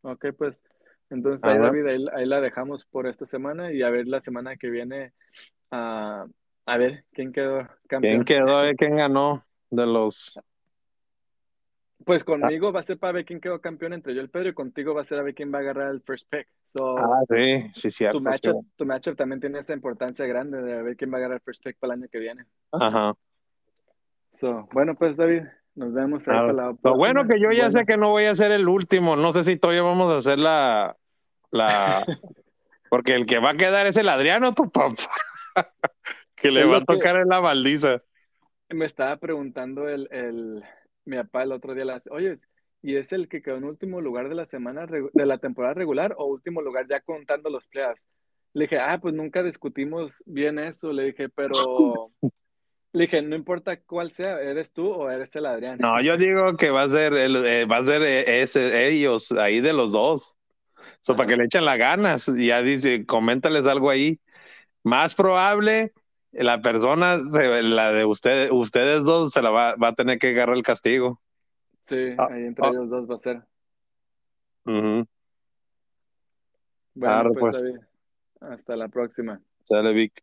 Speaker 2: Ok, pues entonces ahí, David, ahí, la dejamos por esta semana y a ver la semana que viene, uh, a ver quién quedó
Speaker 3: campeón. ¿Quién quedó? ¿Quién ganó de los
Speaker 2: pues conmigo va a ser para ver quién quedó campeón entre yo y el Pedro y contigo va a ser a ver quién va a agarrar el first pick.
Speaker 3: ah, sí, sí, cierto.
Speaker 2: Tu matchup, tu matchup también tiene esa importancia grande de ver quién va a agarrar el first pick para el año que viene.
Speaker 3: Ajá.
Speaker 2: So, bueno, pues David, Nos vemos ahí
Speaker 3: Ah,
Speaker 2: para la
Speaker 3: Lo bueno que yo ya sé que no voy a ser el último. No sé si todavía vamos a hacer la. la porque el que va a quedar es el Adriano, tu papá. que le
Speaker 2: Es
Speaker 3: va a
Speaker 2: que-
Speaker 3: tocar en la baldiza.
Speaker 2: Me estaba preguntando el, el, mi papá el otro día, las, oye, ¿y es el que quedó en último lugar de la semana, de la temporada regular o último lugar ya contando los playoffs? Le dije, ah, pues nunca discutimos bien eso. Le dije, pero, le dije, no importa cuál sea, ¿eres tú o eres el Adrián?
Speaker 3: No, yo digo que va a ser el, eh, va a ser eh, ese, ellos ahí de los dos. So, para que le echen las ganas. Y ya dice, coméntales algo ahí. Más probable, la persona, se- la de ustedes, ustedes dos, se la va, va a tener que agarrar el castigo.
Speaker 2: Sí,
Speaker 3: Ah,
Speaker 2: ahí entre
Speaker 3: ah.
Speaker 2: ellos dos va a ser. Bueno, pues,
Speaker 3: pues.
Speaker 2: David, hasta la próxima.
Speaker 3: Sale, Vic.